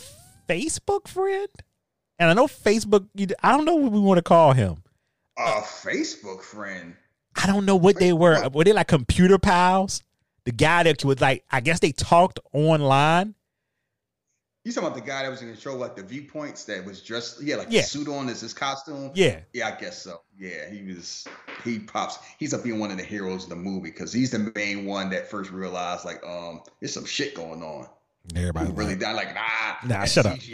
Facebook friend, and I know Facebook. you- I don't know what we want to call him. A Facebook friend. I don't know what they were. Were they like computer pals? The guy that was like, I guess they talked online. You talking about the guy that was in control, like the viewpoints that was dressed, yeah, like Yeah. suit on as his costume. Yeah. Yeah, I guess so. Yeah, he was. He pops. He's up being one of the heroes of the movie because he's the main one that first realized like, um, there's some shit going on. Everybody really died. Like, nah, Nah, shut up. *laughs*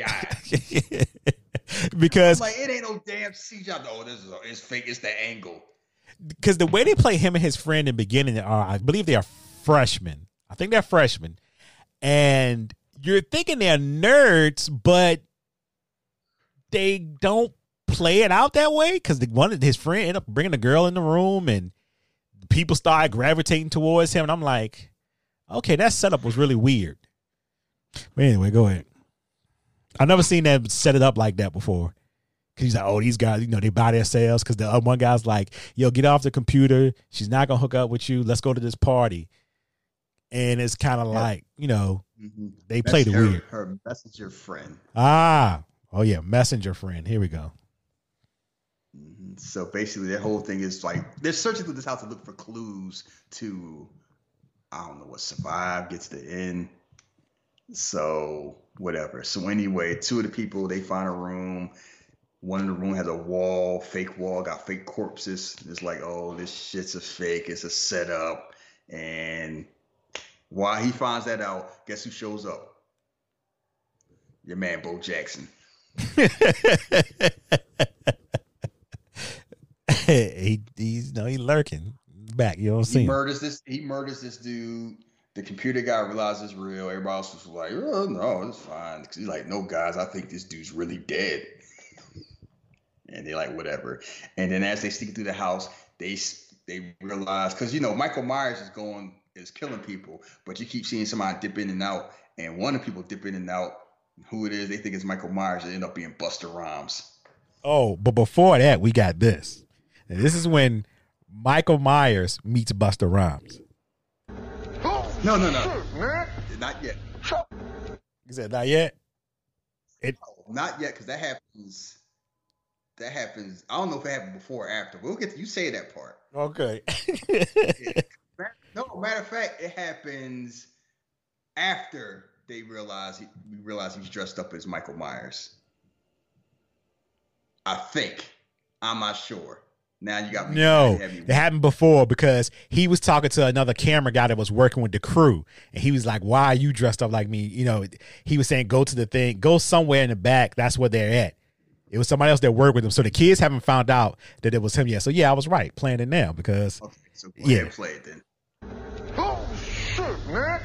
Because I'm like, it ain't no damn CGI. Oh, this is it's fake. It's the angle. because the way they play him and his friend in the beginning are, I believe they are freshmen. I think they're freshmen, and you're thinking they're nerds, but they don't play it out that way because one of his friend ended up bringing a girl in the room, and people started gravitating towards him, and I'm like, okay, that setup was really weird. But anyway, go ahead. I never seen them set it up like that before. Cause he's like, oh, these guys, you know, they buy their sales. Cause the other one guy's like, yo, get off the computer. She's not gonna hook up with you. Let's go to this party. And it's kind of Yeah. like, you know, Mm-hmm. they played it her, weird. Her messenger friend. Ah, oh yeah, messenger friend. Here we go. Mhm. So basically, their whole thing is like they're searching through this house to look for clues to, I don't know what survive, gets to the end. So whatever. So anyway, two of the people they find a room. one in the room has a wall, fake wall, got fake corpses. It's like, oh, this shit's a fake. It's a setup. And while he finds that out, guess who shows up? Your man, Bo Jackson. *laughs* he he's no he lurking back. You don't see He murders this. He murders this dude. The computer guy realizes it's real. Everybody else was like, "Oh no, it's fine." Because he's like, "No, guys, I think this dude's really dead." *laughs* And they're like, "Whatever." And then as they sneak through the house, they they realize because you know Michael Myers is going is killing people, but you keep seeing somebody dip in and out, and one of the people dip in and out. Who it is? They think it's Michael Myers. It end up being Busta Rhymes. Oh, but before that, we got this. And this is when Michael Myers meets Busta Rhymes. No, no, no. Not yet. He said, "Not yet." It Not yet, because that happens. That happens. I don't know if it happened before or after. We'll get to, you say that part. Okay. *laughs* No, matter of fact, it happens after they realize he, we realize he's dressed up as Michael Myers. I think. I'm not sure. Now you got me. No, you had me- it happened before because he was talking to another camera guy that was working with the crew, and he was like, "Why are you dressed up like me?" You know, he was saying, "Go to the thing, go somewhere in the back. That's where they're at." It was somebody else that worked with him, so the kids haven't found out that it was him yet. So yeah, I was right playing it now because Okay, so go Yeah. play it then. Oh, shit, man.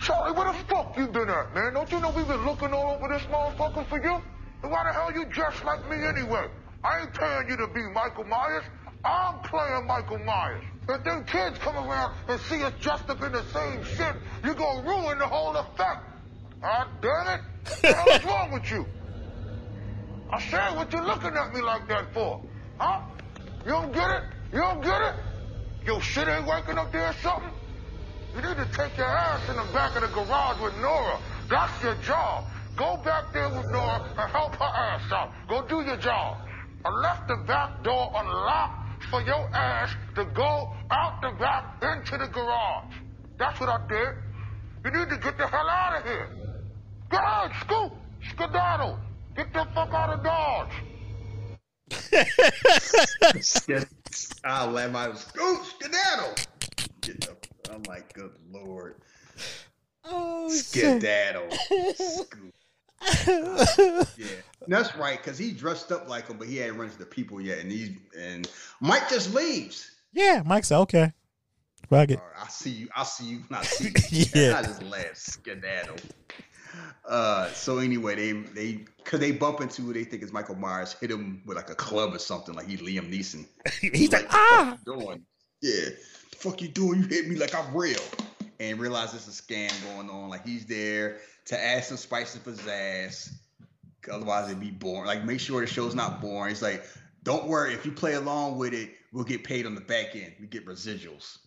Charlie, where the fuck you been at, man? Don't you know we've been looking all over this motherfucker for you? And why the hell you dressed like me anyway? I ain't paying you to be Michael Myers. I'm playing Michael Myers. If them kids come around and see us dressed up in the same shit, you're gonna ruin the whole effect. Ah, damn it. What the hell is wrong with you? I said, what you looking at me like that for? Huh? You don't get it? You don't get it? Your shit ain't working up there or something? You need to take your ass in the back of the garage with Nora. That's your job. Go back there with Nora and help her ass out. Go do your job. I left the back door unlocked for your ass to go out the back into the garage. That's what I did. You need to get the hell out of here. Get out, scoot, skedaddle. Get the fuck out of Dodge. *laughs* I'll let my scoot skedaddle. Get the, oh I'm like, good lord. oh Skedaddle. *laughs* Scoot. *laughs* Yeah, that's right. Cause he dressed up like him, but he hadn't run to the people yet, and he's and Mike just leaves. yeah, Mike's "Okay, fuck it." Right, I see you. I see you I see you. Yeah. *laughs* I just laugh. Skedaddle. Uh, so anyway, they they cause they bump into who they think is Michael Myers, hit him with like a club or something, like he Liam Neeson. *laughs* He's like, "The fuck "Ah." doing? Yeah, the fuck you doing? You hit me like I'm real. And realize there's a scam going on. Like he's there to add some spice for his ass. Otherwise it'd be boring. Like make sure the show's not boring. It's like, don't worry, if you play along with it, we'll get paid on the back end. We get residuals.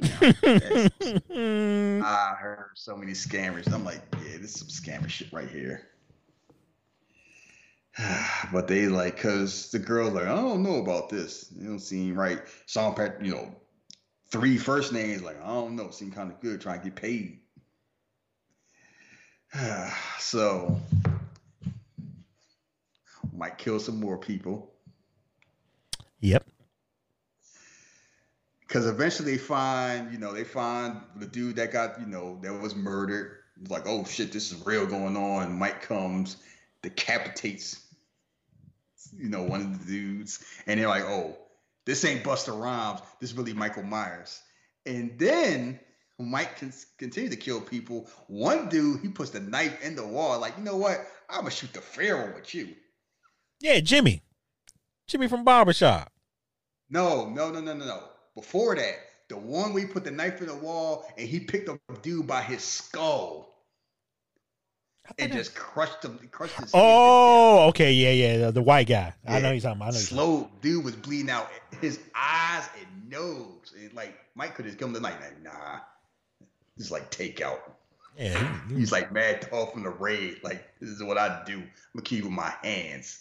*laughs* I heard so many scammers. I'm like, yeah, this is some scammer shit right here. *sighs* but they like, cause the girl's like, I don't know about this. It don't seem right. Sean Pat, you know, three first names, like, I don't know, seem kind of good trying to get paid. *sighs* so might kill some more people. Yep. Because eventually they find, you know, they find the dude that got, you know, that was murdered. It's like, oh shit, this is real going on. Mike comes, decapitates, you know, one of the dudes, and they're like, oh, this ain't Busta Rhymes. This is really Michael Myers. And then Mike can continue to kill people. One dude, he puts the knife in the wall, like, you know what? I'm gonna shoot the Pharaoh with you. Yeah, Jimmy. Jimmy from Barbershop. No, no, no, no, no, no. Before that, the one we put the knife in the wall and he picked up a dude by his skull and just crushed him, crushed his. head Oh, okay, yeah, yeah, the, the white guy. I know he's talking about. I know he's talking Slow dude was bleeding out his eyes and nose. And like Mike could have come to night, like, nah. This is like takeout. Yeah, he- He's like mad tall from the raid. Like, this is what I do. I'm gonna keep with my hands.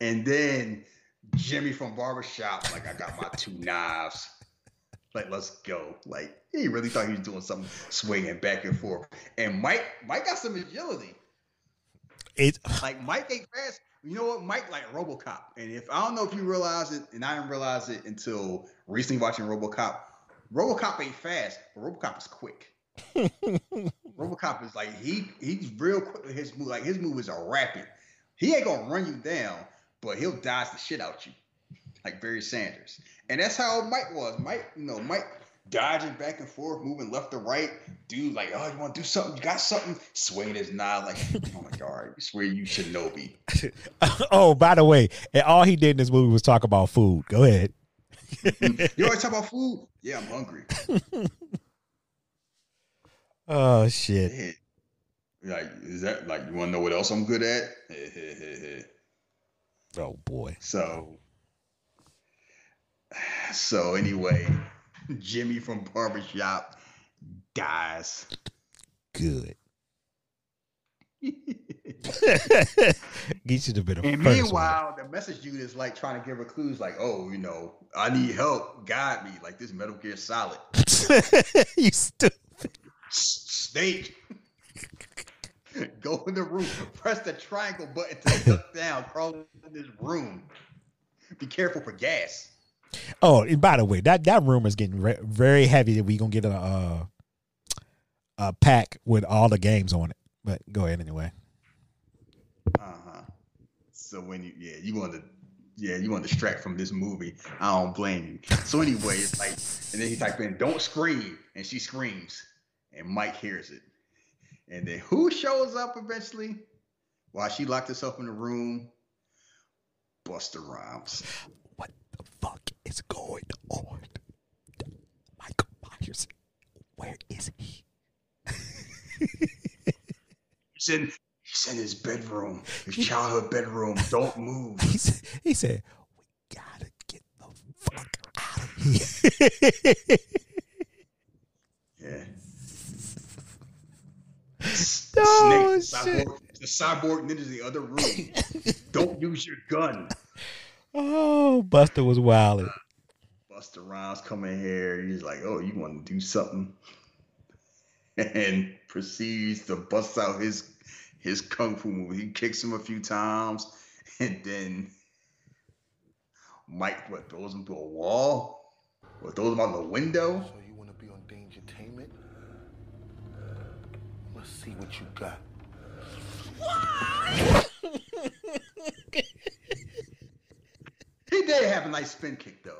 And then Jimmy from Barbershop, like, I got my two knives. Like, let's go. Like, he really thought he was doing something swinging back and forth. And Mike, Mike got some agility. It Like Mike ain't fast. You know what? Mike like RoboCop. And if I don't know if you realize it, and I didn't realize it until recently watching RoboCop. RoboCop ain't fast, but RoboCop is quick. *laughs* RoboCop is like he he's real quick with his move. Like his moves are rapid. He ain't gonna run you down, but he'll dodge the shit out you, like Barry Sanders. And that's how Mike was. Mike, you know, Mike dodging back and forth, moving left to right. Dude, like, oh, you want to do something? You got something? Swinging his knob, like, oh my god, I swear you Shinobi. *laughs* oh, by the way, and all he did in this movie was talk about food. Go ahead. *laughs* you always talk about food? Yeah, I'm hungry. *laughs* Oh shit. Yeah. Like, is that like you want to know what else I'm good at? Oh boy. so, so anyway, Jimmy from Barbershop dies. Good. *laughs* He should have been a And meanwhile, the message dude is like trying to give her clues, like, "Oh, you know, I need help. Guide me, like this Metal Gear Solid *laughs* you stupid. Snake." *laughs* Go in the room, press the triangle button to duck *laughs* down, crawl in this room. Be careful for gas. Oh, and by the way, that that room is getting re- very heavy. That we gonna get a uh, a pack with all the games on it. But go ahead anyway. Uh huh. So when you, yeah, you want to, yeah, you want to distract from this movie. I don't blame you. So anyway, it's like, and then he type in, "Don't scream," and she screams, and Mike hears it, and then who shows up eventually? While she locked herself in the room, Busta Rhymes. What the fuck is going on? Michael Myers, where is he? He's in, he's in his bedroom, his childhood bedroom. *laughs* Don't move. He said, he said, "We gotta get the fuck out of here." *laughs* Yeah. Oh, Snake, cyborg, the cyborg ninja's in the other room. *laughs* Don't use your gun. oh, Busta was wilding. Busta Rhymes come in here. He's like, "Oh, you want to do something?" *laughs* And proceeds to bust out his his kung fu move. He kicks him a few times, *laughs* and then Mike what throws him through a wall, or throws him out the window. So you want to be on Dangertainment? Let's see what you got. *laughs* He did have a nice spin kick though.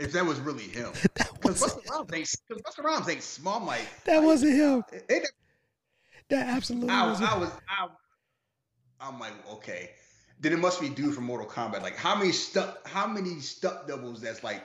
If that was really him, *laughs* because Busta Rhymes ain't because Busta Rhymes ain't small. I'm like That wasn't him. it- it- That absolutely I, wasn't. I was I, I'm like okay. Then it must be dude from Mortal Kombat. Like how many stuck how many stuck doubles that's like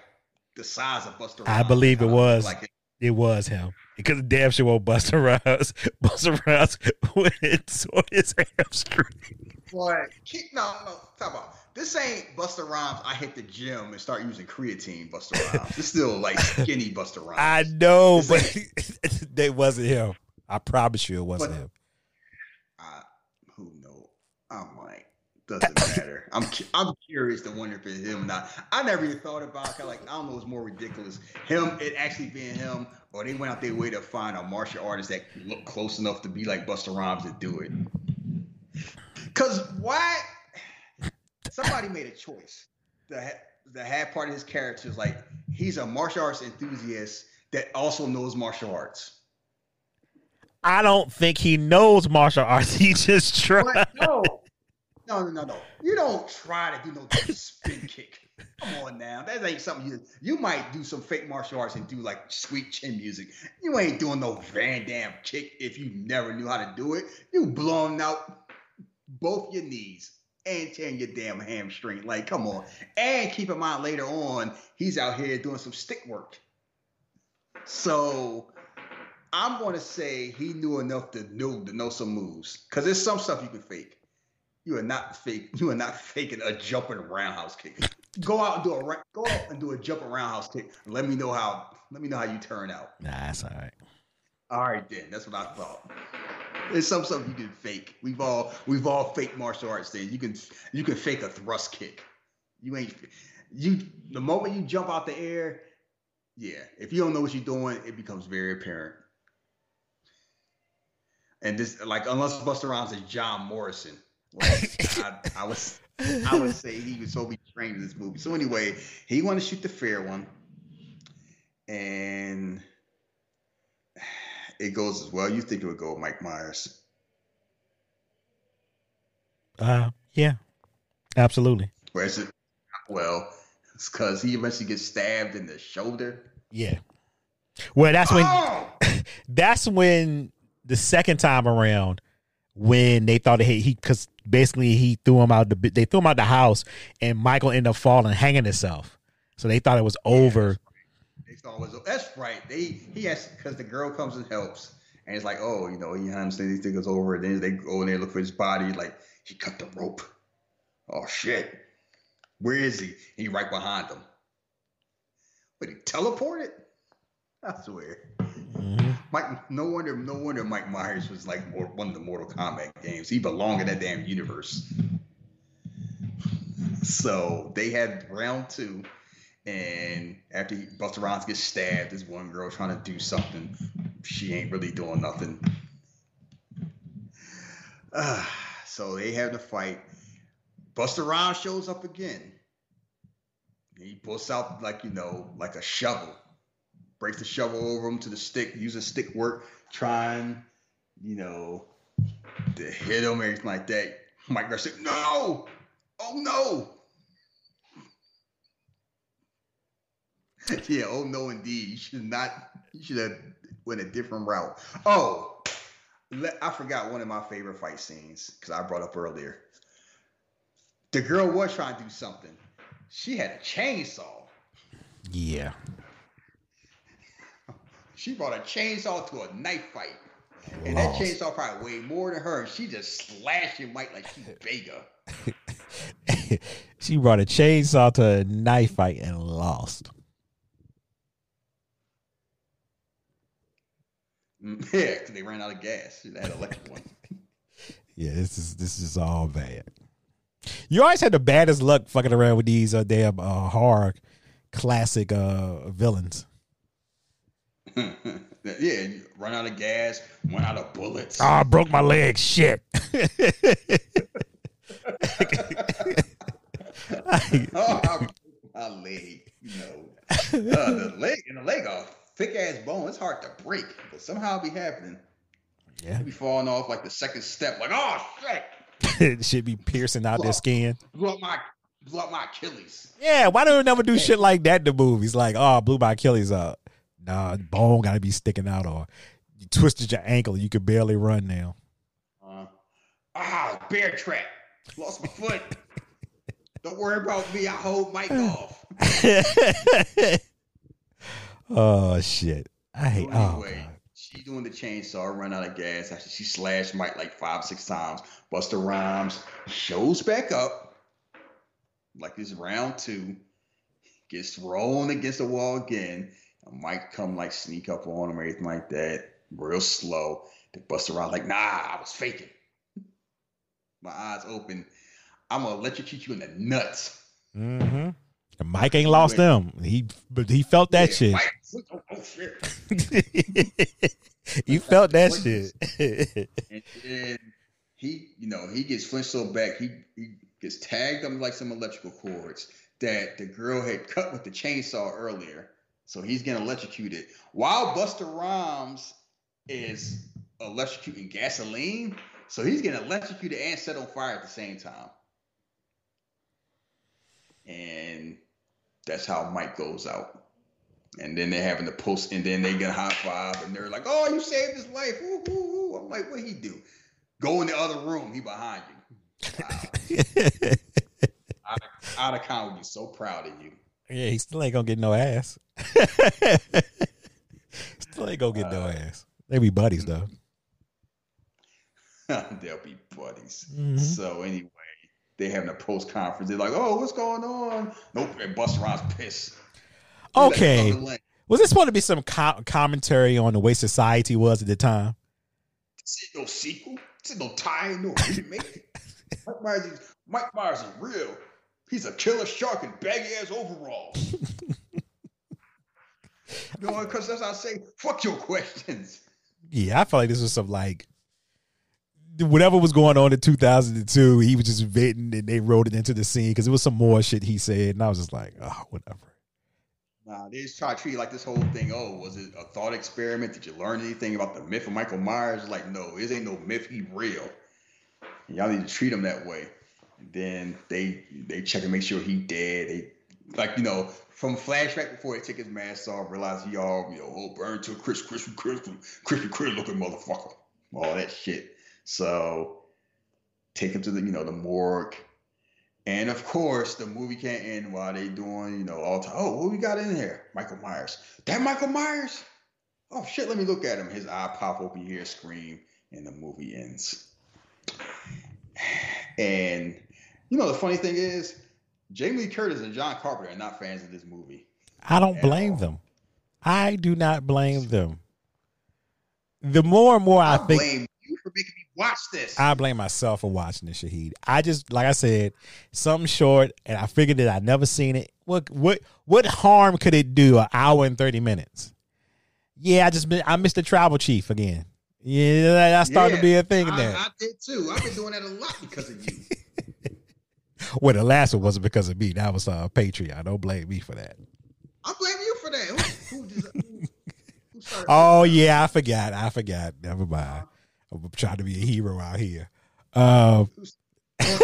the size of Busta? I believe it was. like It was him because damn sure was Busta Rhymes. Busta Rhymes went on his hamstring. Boy, keep no no talk about this ain't Busta Rhymes. I hit the gym and start using creatine. Busta Rhymes. It's still like skinny Busta *laughs* Rhymes. I know, This but that *laughs* wasn't him. I promise you, it wasn't But- him. I, who know? I'm like, doesn't matter. I'm I'm curious to wonder if it's him or not. I never even thought about kind of like I don't know what's more ridiculous, him it actually being him, or they went out their way to find a martial artist that looked close enough to be like Busta Rhymes to do it. Cause why? Somebody made a choice. The the half part of his character is like he's a martial arts enthusiast that also knows martial arts. I don't think he knows martial arts. *laughs* He just tried. But no, no, no, no, no. You don't try to do no *laughs* spin kick. Come on now, that ain't something you. You might do some fake martial arts and do like sweet chin music. You ain't doing no Van Damme kick if you never knew how to do it. You blowing out both your knees and tearing your damn hamstring. Like, come on. And keep in mind later on, he's out here doing some stick work. So I'm going to say he knew enough to know to know some moves because there's some stuff you can fake. You are not fake. You are not faking a jumping roundhouse kick. Go out and do a go out and do a jumping roundhouse kick. Let me know how. Let me know how you turn out. Nah, that's all right. All right, then. That's what I thought. There's some stuff you can fake. We've all we've all faked martial arts things. You can you can fake a thrust kick. You ain't you the moment you jump out the air, yeah. If you don't know what you're doing, it becomes very apparent. And this, like, unless Busta Rhymes is John Morrison, like, *laughs* I, I was, I would say he was so be trained in this movie. So anyway, he wanted to shoot the fair one, and it goes as well. You think it would go, Mike Myers? Uh, yeah, absolutely. Where's it? Well, it's because he eventually gets stabbed in the shoulder. Yeah. Well, that's when Oh! *laughs* that's when the second time around when they thought he he because basically he threw him out the they threw him out the house and Michael ended up falling hanging himself. So they thought it was over. They thought it was that's right. They he has because the girl comes and helps, and it's like, oh, you know, he understands he thinks it's over. And then they go in there look for his body, like he cut the rope. Oh shit, where is he? He right behind them. But he teleported. I swear. Mhm. Mike, no wonder, no wonder Mike Myers was like more, one of the Mortal Kombat games. He belonged in that damn universe. So they had round two, and after Busta Rhymes gets stabbed, this one girl trying to do something. She ain't really doing nothing. Ah, *sighs* so they have the fight. Busta Rhymes shows up again. He pulls out like you know, like a shovel breaks the shovel over him to the stick, using stick work, trying, you know, to hit him, everything like that. Mike Garcia, no! Oh no! *laughs* yeah, oh no indeed. You should not you should have went a different route. Oh, le- I forgot one of my favorite fight scenes because I brought up earlier. The girl was trying to do something. She had a chainsaw. Yeah. She brought a chainsaw to a knife fight. And that chainsaw probably weighed more than her. And she just slashing Mike like she *laughs* Vega. she brought a chainsaw to a knife fight and lost. Mm, *laughs* Yeah, because they ran out of gas. An electric one. *laughs* Yeah, this is this is all bad. You always had the baddest luck fucking around with these uh, damn uh, horror classic uh, villains. Yeah, run out of gas, run out of bullets. Oh, I broke my leg. Shit. *laughs* *laughs* oh, I broke my leg. You know, uh, the leg and the leg a thick ass bone. It's hard to break, but somehow it be happening. yeah, It be falling off like the second step. Like, oh shit, *laughs* it should be piercing out their skin. blew up my blew up my Achilles. Yeah, why do we never do shit like that in the movies? Like, oh, I blew my Achilles up. Nah, bone gotta be sticking out, or you twisted your ankle, you could barely run now. Uh, ah, bear trap. Lost my foot. *laughs* Don't worry about me. I hold Mike *sighs* off. *laughs* oh shit, I hate. So Oh, anyway, God. she doing the chainsaw, run out of gas. After she slashed Mike like five, six times. Busta Rhymes shows back up, like this round two, gets thrown against the wall again. Mike come like sneak up on him or anything like that, real slow. The bust around like, nah, I was faking. My eyes open. I'm gonna electrocute you you in the nuts. Mm-hmm. Mike ain't lost them. He but he felt that Yeah, shit. Mike, oh, oh, shit. *laughs* he felt that shit. *laughs* And then he, you know, he gets flinched so back, he, he gets tagged on like some electrical cords that the girl had cut with the chainsaw earlier. So he's getting electrocuted. While Busta Rhymes is electrocuting gasoline. So he's getting electrocuted and set on fire at the same time. And that's how Mike goes out. And then they're having the post, and then they get a high five, and they're like, "Oh, you saved his life!" Woo, woo, woo. I'm like, "What he do? Go in the other room. He behind you." Wow. *laughs* out, of, out of be so proud of you. yeah, he still ain't gonna get no ass. *laughs* still ain't gonna get no ass. They be buddies though. *laughs* They'll be buddies. Mhm. So anyway, they having a post conference. They're like, "Oh, what's going on?" Nope. And Busta Rhymes pissed. Okay, was this supposed to be some co- commentary on the way society was at the time? This ain't no sequel. This ain't no tie, no remake. *laughs* Mike Myers, is, Mike Myers is real. He's a killer shark in baggy ass overalls. Know, because as I say, fuck your questions. Yeah, I felt like this was some like whatever was going on in 2002, he was just venting and they wrote it into the scene because it was some more shit he said, and I was just like, oh, whatever. Nah, they just try to treat like this whole thing. Oh, was it a thought experiment? Did you learn anything about the myth of Michael Myers? Like, no, it ain't no myth. He real. And y'all need to treat him that way. And then they they check and make sure he dead. They like you know from flashback before he took his mask off, realize he all you know oh burn to a crisp, crispy, crispy, crispy, crispy looking motherfucker, all that shit. So take him to the you know the morgue. And of course, the movie can't end while they doing, you know, all time. Oh, what we got in here? Michael Myers. That Michael Myers? Oh shit, let me look at him. His eye pop open, hear scream, and the movie ends. *sighs* And you know the funny thing is, Jamie Lee Curtis and John Carpenter are not fans of this movie. I don't blame all. them. I do not blame them. The more and more I, I, think, blame you for making me watch this. I blame myself for watching this, Shahid. I just, like I said, something short, and I figured that I'd never seen it. What, what, what harm could it do? An hour and thirty minutes. Yeah, I just, I missed the travel chief again. Yeah, that started to be a thing I, there. I did too. I've been doing that a lot because of you. *laughs* well, the last one wasn't because of me. That was uh, Patreon. Don't blame me for that. I blame you for that. Who, who, who, *laughs* Oh yeah, I forgot. I forgot. Never mind. I'm trying to be a hero out here. Um, Chris Rock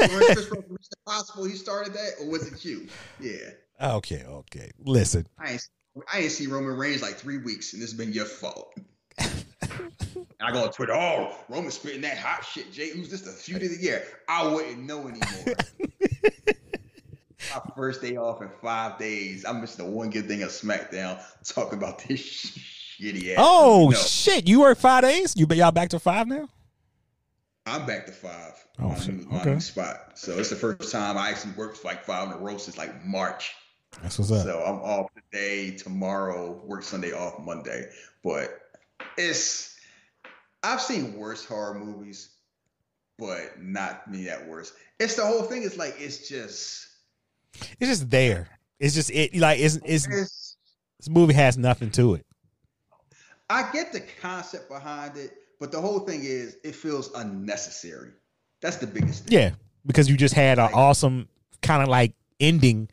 from Mission Impossible, he started that, or was it you? Yeah. okay, okay. Listen, I ain't I ain't see Roman Reigns like three weeks, and this has been your fault. And I go on Twitter, oh, Roman spitting that hot shit. Jay, who's this the feud of the year? I wouldn't know anymore. *laughs* My first day off in five days. I missed the one good thing of SmackDown talking about this *laughs* shitty ass. Oh No, shit! You work five days. You y'all back to five now? I'm back to five. Oh, my, shit. new, my Okay. new spot. So it's the first time I actually worked like five in a row since like March. That's what's up. So I'm off today, tomorrow, work Sunday, off Monday. But it's I've seen worse horror movies, but not me that worse. It's the whole thing. It's like it's just It's just there. It's just it. Like it's, it's it's. this movie has nothing to it. I get the concept behind it, but the whole thing is it feels unnecessary. That's the biggest thing. Yeah, because you just had an Like- awesome kind of like ending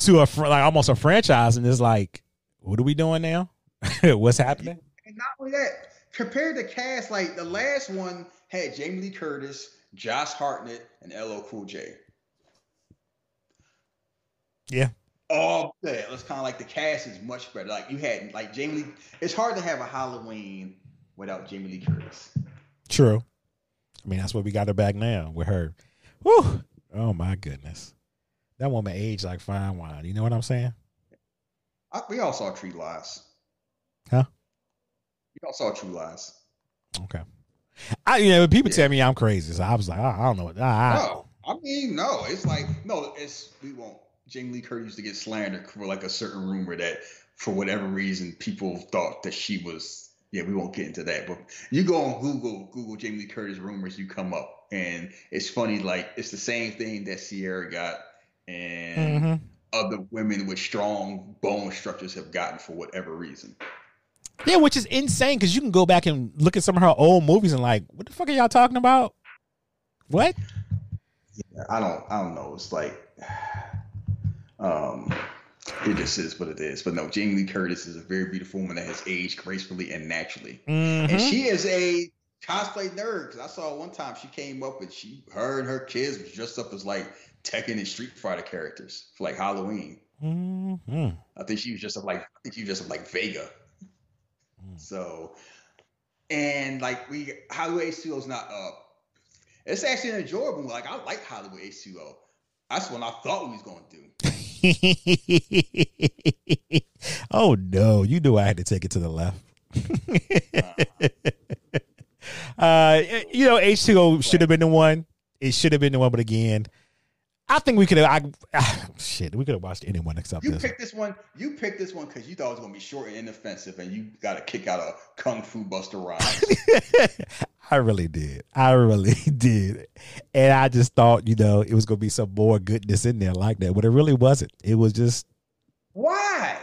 to a fr- like almost a franchise, and it's like, what are we doing now? *laughs* What's happening? Not only that, compared to cast, like the last one had Jamie Lee Curtis, Josh Hartnett, and LL Cool J. Yeah. Oh, all that. It's kind of like the cast is much better. Like you had like Jamie Lee. It's hard to have a Halloween without Jamie Lee Curtis. True. I mean, that's what we got her back now with her. Whew. Oh my goodness. That woman aged like fine wine. You know what I'm saying? I, we all saw True Lies. Huh? We all saw True Lies. Okay. I you know people Yeah. tell me I'm crazy, so I was like, oh, I don't know. what- I, I, No, I mean no. It's like no. It's we won't. Jamie Lee Curtis used to get slandered for like a certain rumor that for whatever reason people thought that she was. Yeah, we won't get into that. But you go on Google, Google Jamie Lee Curtis rumors, you come up, and it's funny. Like it's the same thing that Sierra got, and Mhm. other women with strong bone structures have gotten for whatever reason. Yeah, which is insane because you can go back and look at some of her old movies and like, what the fuck are y'all talking about? What? Yeah, I don't I don't know. It's like *sighs* um it just is what it is. But no, Jamie Lee Curtis is a very beautiful woman that has aged gracefully and naturally. And Mhm. she is a cosplay nerd. Cause I saw one time she came up and she her and her kids was dressed up as like Tekken and Street Fighter characters for like Halloween. Mhm. I think she was just like I think she was just like Vega. Mm. So and like we Halloween H2O is not up. It's actually an enjoyable. Like I like Halloween H2O. That's what I thought we was gonna do. *laughs* oh no, you knew I had to take it to the left. *laughs* uh, you know, H two O should have been the one. It should have been the one, but again, I think we could have. I shit, we could have watched anyone except You this. picked this one. You picked this one because you thought it was gonna be short and inoffensive, and you got a kick out of Kung Fu Busta Rhymes. *laughs* I really did. I really *laughs* did. And I just thought, you know, it was going to be some more goodness in there like that, but it really wasn't. It was just, Why?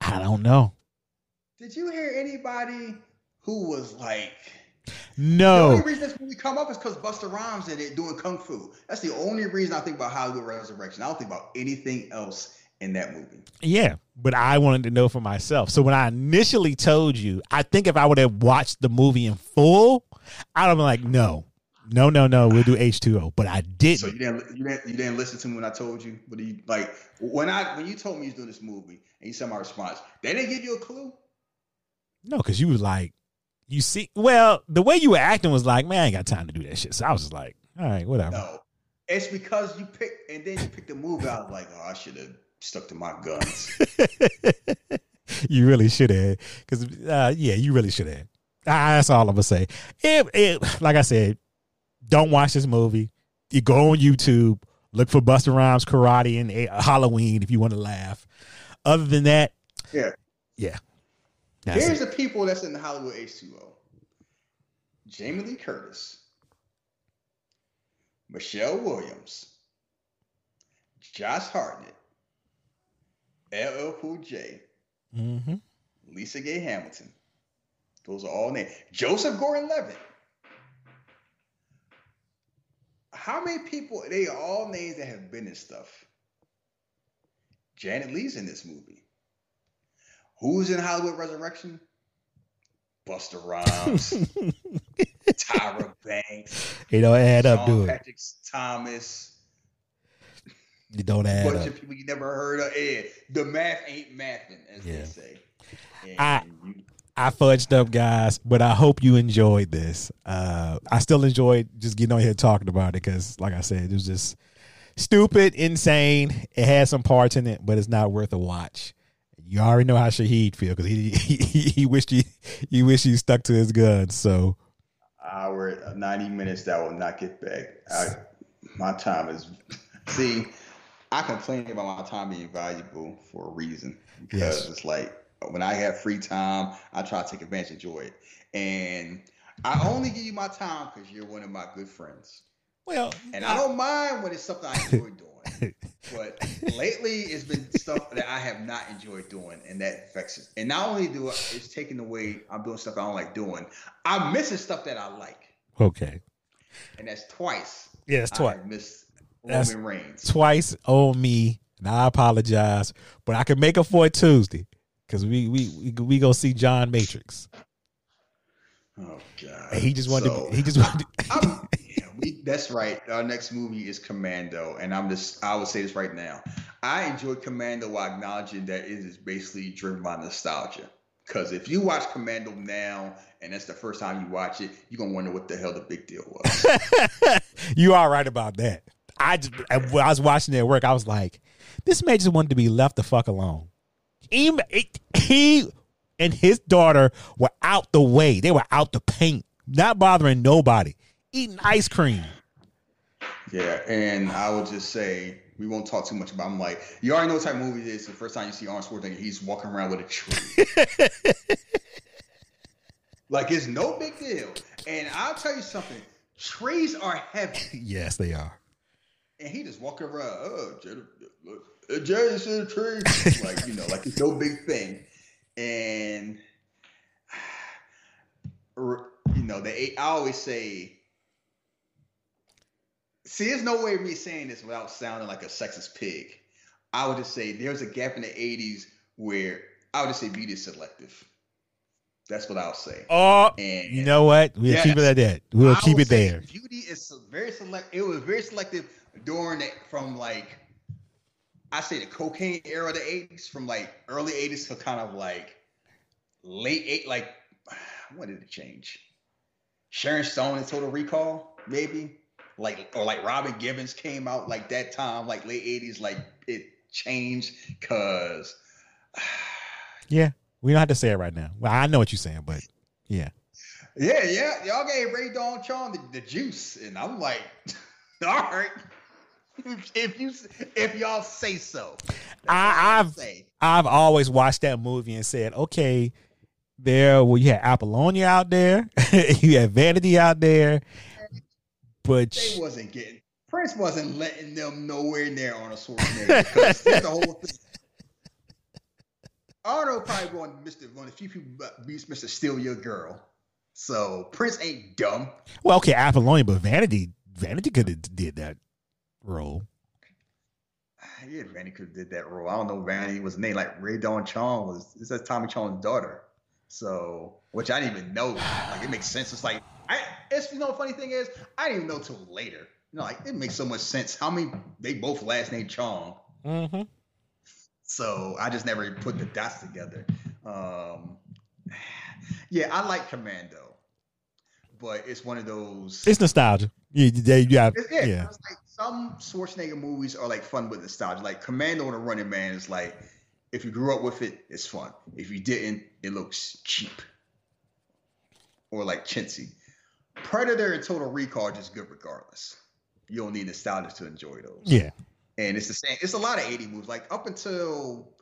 I don't know. Did you hear anybody who was like, The only reason this movie come up is because Busta Rhymes in it doing kung fu. That's the only reason I think about Halloween Resurrection. I don't think about anything else in that movie. Yeah, but I wanted to know for myself. So when I initially told you, I think if I would have watched the movie in full, I'd have been like, no, no, no, no, we'll do H two O. But I didn't. So you didn't you didn't you didn't listen to me when I told you. But you like when I when you told me you was doing this movie and you saw my response, they didn't give you a clue. no, because you was like, you see, well, the way you were acting was like, man, I ain't got time to do that shit. So I was just like, all right, whatever. No, it's because you picked and then you picked the move out like, oh, I should have stuck to my guns. *laughs* you really should have, because uh, yeah, you really should have. Ah, that's all I'm gonna say. It, it, like I said, don't watch this movie. You go on YouTube, look for Busta Rhymes karate and uh, Halloween if you want to laugh. Other than that, yeah. yeah, that's Here's it. the people that's in the Halloween H2O. Jamie Lee Curtis, Michelle Williams, Josh Hartnett, LL Cool J, Mhm. Lisa Gay Hamilton. Those are all names. Joseph Gordon-Levitt. How many people? They are all names that have been in stuff. Janet Leigh's in this movie. Who's in Halloween Resurrection? Busta Rhymes, *laughs* Tyra Banks, It don't add up, do Sean it. Patrick Thomas, You don't add bunch up. of people you never heard of. Yeah, the math ain't mathing, as Yeah. they say. And I- you- I fudged up, guys, but I hope you enjoyed this. Uh, I still enjoyed just getting on here talking about it because, like I said, it was just stupid, insane. It had some parts in it, but it's not worth a watch. You already know how Shahid feel because he, he he wished he he wished he stuck to his guns. So hour, uh, 90 minutes that will not get back. I, my time is, *laughs* see, I complain about my time being valuable for a reason because Yes. it's like when I have free time, I try to take advantage, enjoy it. And I only give you my time because you're one of my good friends. well, And I don't mind when it's something I enjoy doing. But lately, it's been stuff that I have not enjoyed doing, and that affects it. And not only do I, it's taking away, I'm doing stuff I don't like doing. I'm missing stuff that I like, okay. and that's twice. Yeah, it's twice. have missed That's Roman Reigns. Twice on me, and I apologize, but I can make up for it Tuesday because we we we we go see John Matrix. Oh God! And he just wanted So, to. He just wanted. To, I'm, yeah, we, that's right. Our next movie is Commando, and I'm just I will say this right now. I enjoyed Commando while acknowledging that it is basically driven by nostalgia. Because if you watch Commando now, and that's the first time you watch it, you're gonna wonder what the hell the big deal was. *laughs* you are right about that. I just when I was watching it at work, I was like, this man just wanted to be left the fuck alone. He, he and his daughter were out the way. They were out the paint, not bothering nobody, eating ice cream. yeah, and I will just say we won't talk too much about. I'm like, you already know what type of movie it is. The first time you see Arnold Schwarzenegger, he's walking around with a tree. *laughs* like it's no big deal. And I'll tell you something. Trees are heavy. *laughs* yes, they are. and he just walking around. Oh, Jay, look, Jay's in a tree. *laughs* like you know, like it's no big thing. And *sighs* you know, they. I always say. See, there's no way of me saying this without sounding like a sexist pig. I would just say there's a gap in the '80s where I would just say beauty is selective. That's what I'll say. Oh, And you know what? We'll Yes. keep it at that. We'll I keep it there. Beauty is very select. It was very selective during it from like I say the cocaine era of the eighties, from like early eighties to kind of like late eight. Like *sighs* when did it change? Sharon Stone in Total Recall, maybe like or like Robin Givens came out like that time, like late eighties. Like it changed because *sighs* Yeah, we don't have to say it right now. Well, I know what you're saying, but yeah, Yeah, yeah. Y'all gave Rae Dawn Chong the, the juice. And I'm like, *laughs* all right. If, if you if y'all say so. I, I've say. I've always watched that movie and said, okay, there. Well, you had Apollonia out there, *laughs* you had Vanity out there, but they wasn't getting Prince wasn't letting them nowhere near Arnold Schwarzenegger. Because the whole thing. Arnold probably going Mr. one of the few people beats Mr. Steal Your Girl. So Prince ain't dumb. Well, okay, Apollonia, but Vanity, Vanity could have did that role. Ah, yeah, Vanity could have did that role. I don't know. Vanity was named like Rae Dawn Chong was. This is Tommy Chong's daughter. So, which I didn't even know. Like, it makes sense. It's like I. It's you know. Funny thing is, I didn't even know till later. You know, like it makes so much sense. How many? They both last name Chong. Mm-hmm. So I just never put the dots together. Um, *sighs* yeah, I like Commando, but it's one of those. It's nostalgia. You, you, you have, yeah, yeah. like some Schwarzenegger movies are like fun with nostalgia. Like Commando and the Running Man is like, if you grew up with it, it's fun. If you didn't, it looks cheap or like chintzy. Predator and Total Recall are just good regardless. You don't need nostalgia to enjoy those. Yeah. And it's the same. It's a lot of 80 movies. Like up until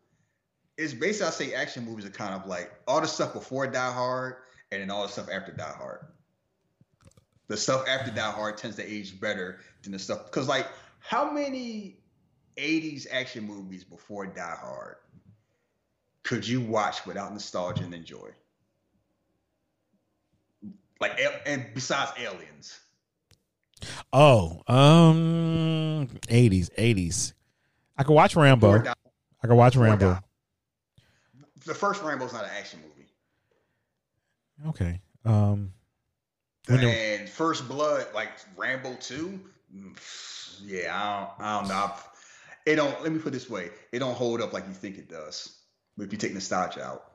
it's basically I say action movies are kind of like all the stuff before Die Hard and then all the stuff after Die Hard. The stuff after Die Hard tends to age better than the stuff because like how many 80s action movies before Die Hard could you watch without nostalgia and enjoy? Like and besides aliens. Oh, um, eighties, eighties. I could watch Rambo. I could watch Rambo. The first Rambo's not an action movie. Okay. Um, the- and First Blood, like Rambo Two, mm, yeah, I don't, I don't know. It don't. Let me put it this way: it don't hold up like you think it does. If you take nostalgia out,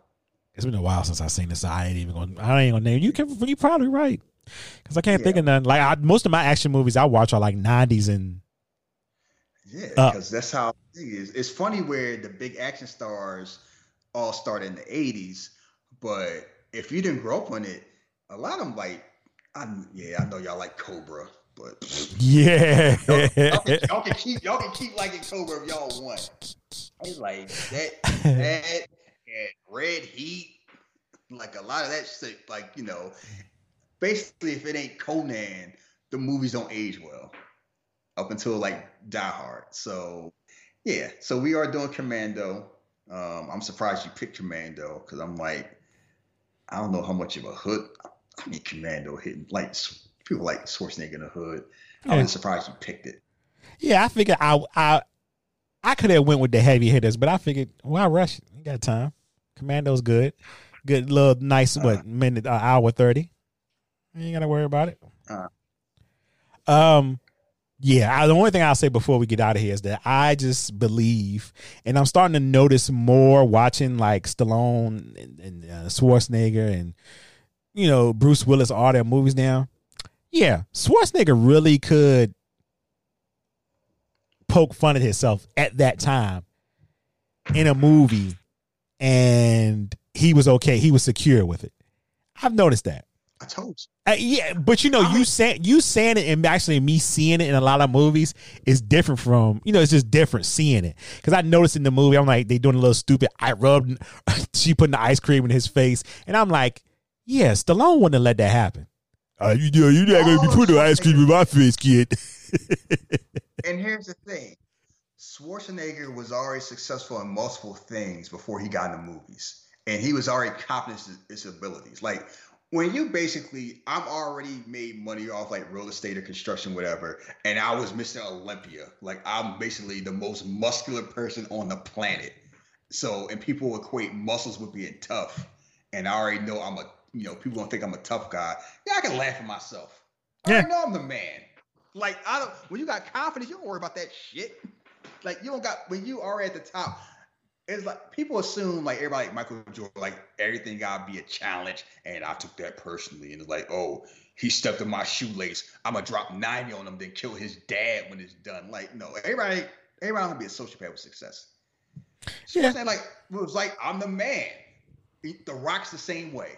it's been a while since I seen this. So I ain't even going. to I ain't gonna name you. Can you probably right because I can't think of none. Like I, most of my action movies I watch are like nineties and yeah, because that's how it is. It's funny where the big action stars all started in the '80s, but if you didn't grow up on it, a lot of them like, I yeah, I know y'all like Cobra, but yeah. y'all, can, y'all can *laughs* keep y'all can keep liking Cobra if y'all want. It's like that *laughs* that Red Heat, like a lot of that shit. Like you know, basically, if it ain't Conan, the movies don't age well up until like Die Hard. So yeah, so we are doing Commando. Um, I'm surprised you picked Commando because I'm like, I don't know how much of a hood. I mean, Commando hitting like people like Schwarzenegger in the hood. Yeah. I was surprised you picked it. Yeah, I figured I I I could have went with the heavy hitters, but I figured why rush? You got time. Commando's good, good little nice what minute uh, hour thirty. You ain't gotta worry about it. Uh. Um, yeah. I, the only thing I'll say before we get out of here is that I just believe, and I'm starting to notice more watching like Stallone and, and uh, Schwarzenegger and you know Bruce Willis all their movies now. Yeah, Schwarzenegger really could poke fun at himself at that time in a movie and he was okay. He was secure with it. I've noticed that. I told you. Uh, yeah but you know you saying you saying it and actually me seeing it in a lot of movies is different from you know it's just different seeing it. Because i noticed in the movie i'm like they doing a little stupid i rubbed *laughs* she putting the ice cream in his face. And i'm like yeah stallone wouldn't have let that happen. Uh, you, you're not gonna be Oh, putting ice cream in my face kid. *laughs* And here's the thing Schwarzenegger was already successful in multiple things before he got into movies. And he was already confident in his abilities. Like, when you basically, I'm already made money off like real estate or construction, whatever, and I was Mr. Olympia. Like, I'm basically the most muscular person on the planet. So, and people equate muscles with being tough. And I already know I'm a, you know, people gonna think I'm a tough guy. Yeah, I can laugh at myself. I know I'm the man. Like I don't. When you got confidence, you don't worry about that shit. Like you don't got when you are at the top. It's like people assume like everybody, like Michael Jordan, like everything gotta be a challenge, and I took that personally. And it's like, oh, he stepped in my shoelace. I'm gonna drop ninety on him, then kill his dad when it's done. Like no, everybody, everybody gonna be a sociopath with success. Yeah. Yeah. Like it was like I'm the man. The Rock's the same way.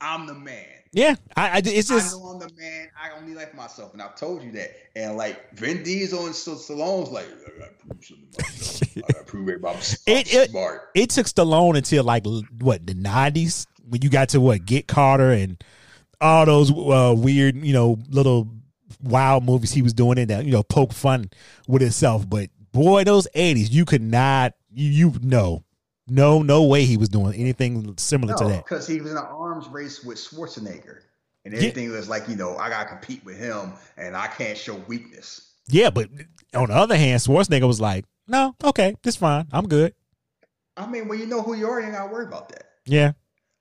I'm the man. yeah I, I it's just I know I'm the man. I only like myself, and I've told you that. And like Vin Diesel and St- Stallone's like, I gotta prove something to myself. I gotta prove everybody I'm, *laughs* It- it- smart. it took Stallone until like what the nineties when you got to what Get Carter and all those uh, weird you know little wild movies he was doing in that you know poke fun with himself. But boy, those eighties you could not you you know no, no way he was doing anything similar to that. because he was in an arms race with Schwarzenegger, and Yeah. everything was like, you know, I gotta compete with him, and I can't show weakness. Yeah, but on the other hand, Schwarzenegger was like, "No, okay, this fine. I'm good." I mean, when you know who you are, you ain't gotta worry about that. Yeah,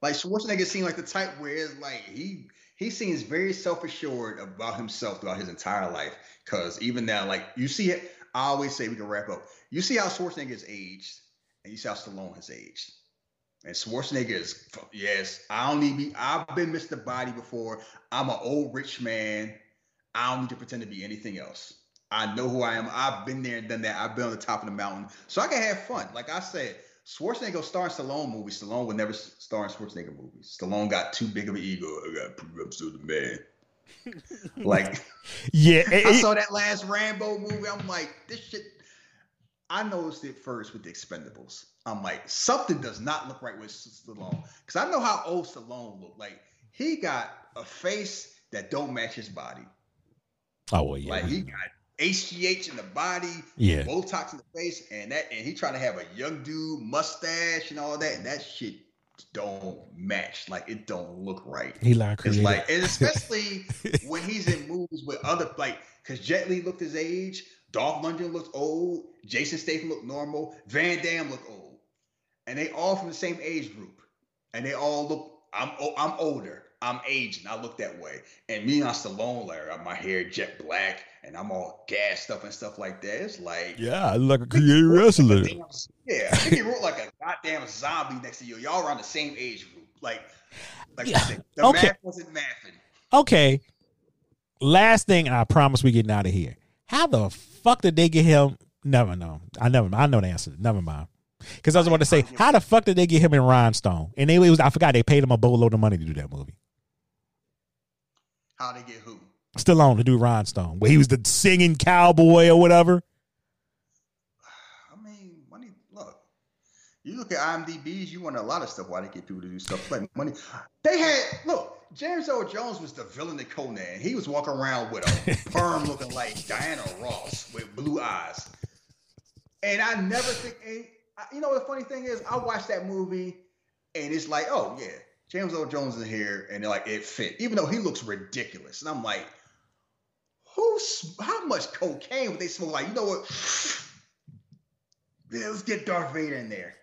Like Schwarzenegger seemed like the type where it's like he he seems very self assured about himself throughout his entire life. Because even now, like you see it, I always say we can wrap up. You see how Schwarzenegger's aged, and you see how Stallone has aged. And Schwarzenegger is yes, I don't need me. I've been Mr. Body before. I'm an old rich man. I don't need to pretend to be anything else. I know who I am. I've been there and done that. I've been on the top of the mountain, so I can have fun. Like I said, Schwarzenegger star in Stallone movies. Stallone would never star in Schwarzenegger movies. Stallone got too big of an ego. I got to prove I'm still the man. *laughs* like yeah. it- I saw that last Rambo movie. I'm like, this shit. I noticed it first with the Expendables. I'm like, something does not look right with Stallone because I know how old Stallone looked. Like he got a face that don't match his body. oh well, yeah, Like he got HGH in the body, Yeah. Botox in the face, and that, and he trying to have a young dude mustache and all that, and that shit don't match. Like it don't look right. he like It's like, and especially *laughs* when he's in movies with other like, because Jet Li looked his age, Dolph Lundgren looked old, Jason Statham looked normal, Van Damme looked old, and they all from the same age group, and they all look. I'm I'm older. I'm aging. I look that way. And me on Stallone, like I got my hair jet black, and I'm all gassed up and stuff like that. It's like yeah, I look like a creative wrestler. Damn- Yeah, he wrote like a goddamn zombie next to you. Y'all around the same age group. Like, like Yeah, the, okay. math wasn't mathing. Okay. Last thing, and I promise we're getting out of here. How the fuck did they get him? Never know. I never. I know the answer. Never mind. Because I was about to say, how the fuck did they get him in Rhinestone? And they was I forgot they paid him a boatload of money to do that movie. How they get who? Stallone to do Rhinestone, where he was the singing cowboy or whatever. I mean, money. Look, you look at IMDb's. You want a lot of stuff. Why they get people to do stuff like money? They had look. James Earl Jones was the villain of Conan. He was walking around with a *laughs* perm looking like Diana Ross with blue eyes. And I never think. And I- you know what the funny thing is, I watched that movie, and it's like, oh yeah, James Earl Jones is here, and they're like it fit, even though he looks ridiculous. And I'm like, who's how much cocaine would they smoke? Like, you know what? *sighs* Let's get Darth Vader in there.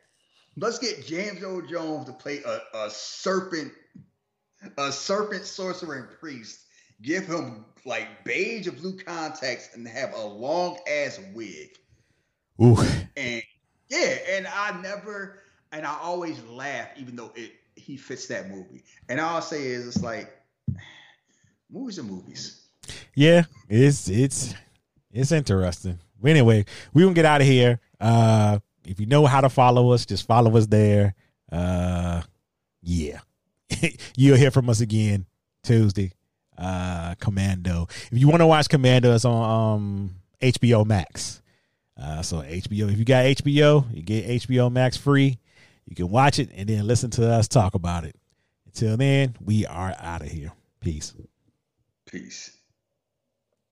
Let's get James Earl Jones to play a, a serpent, a serpent sorcerer and priest. Give him like beige or blue contacts and have a long ass wig. Ooh, And yeah, and I never and I always laugh, even though it he fits that movie. And all I'll say is it's like movies are movies. yeah, it's it's it's interesting. But anyway, we gonna get out of here. Uh, if you know how to follow us, just follow us there. Uh, yeah, *laughs* you'll hear from us again Tuesday. Uh, Commando. If you want to watch Commando, it's on um HBO Max. Uh, so HBO, if you got HBO, you get HBO Max free. You can watch it and then listen to us talk about it. Until then, we are out of here. Peace. Peace.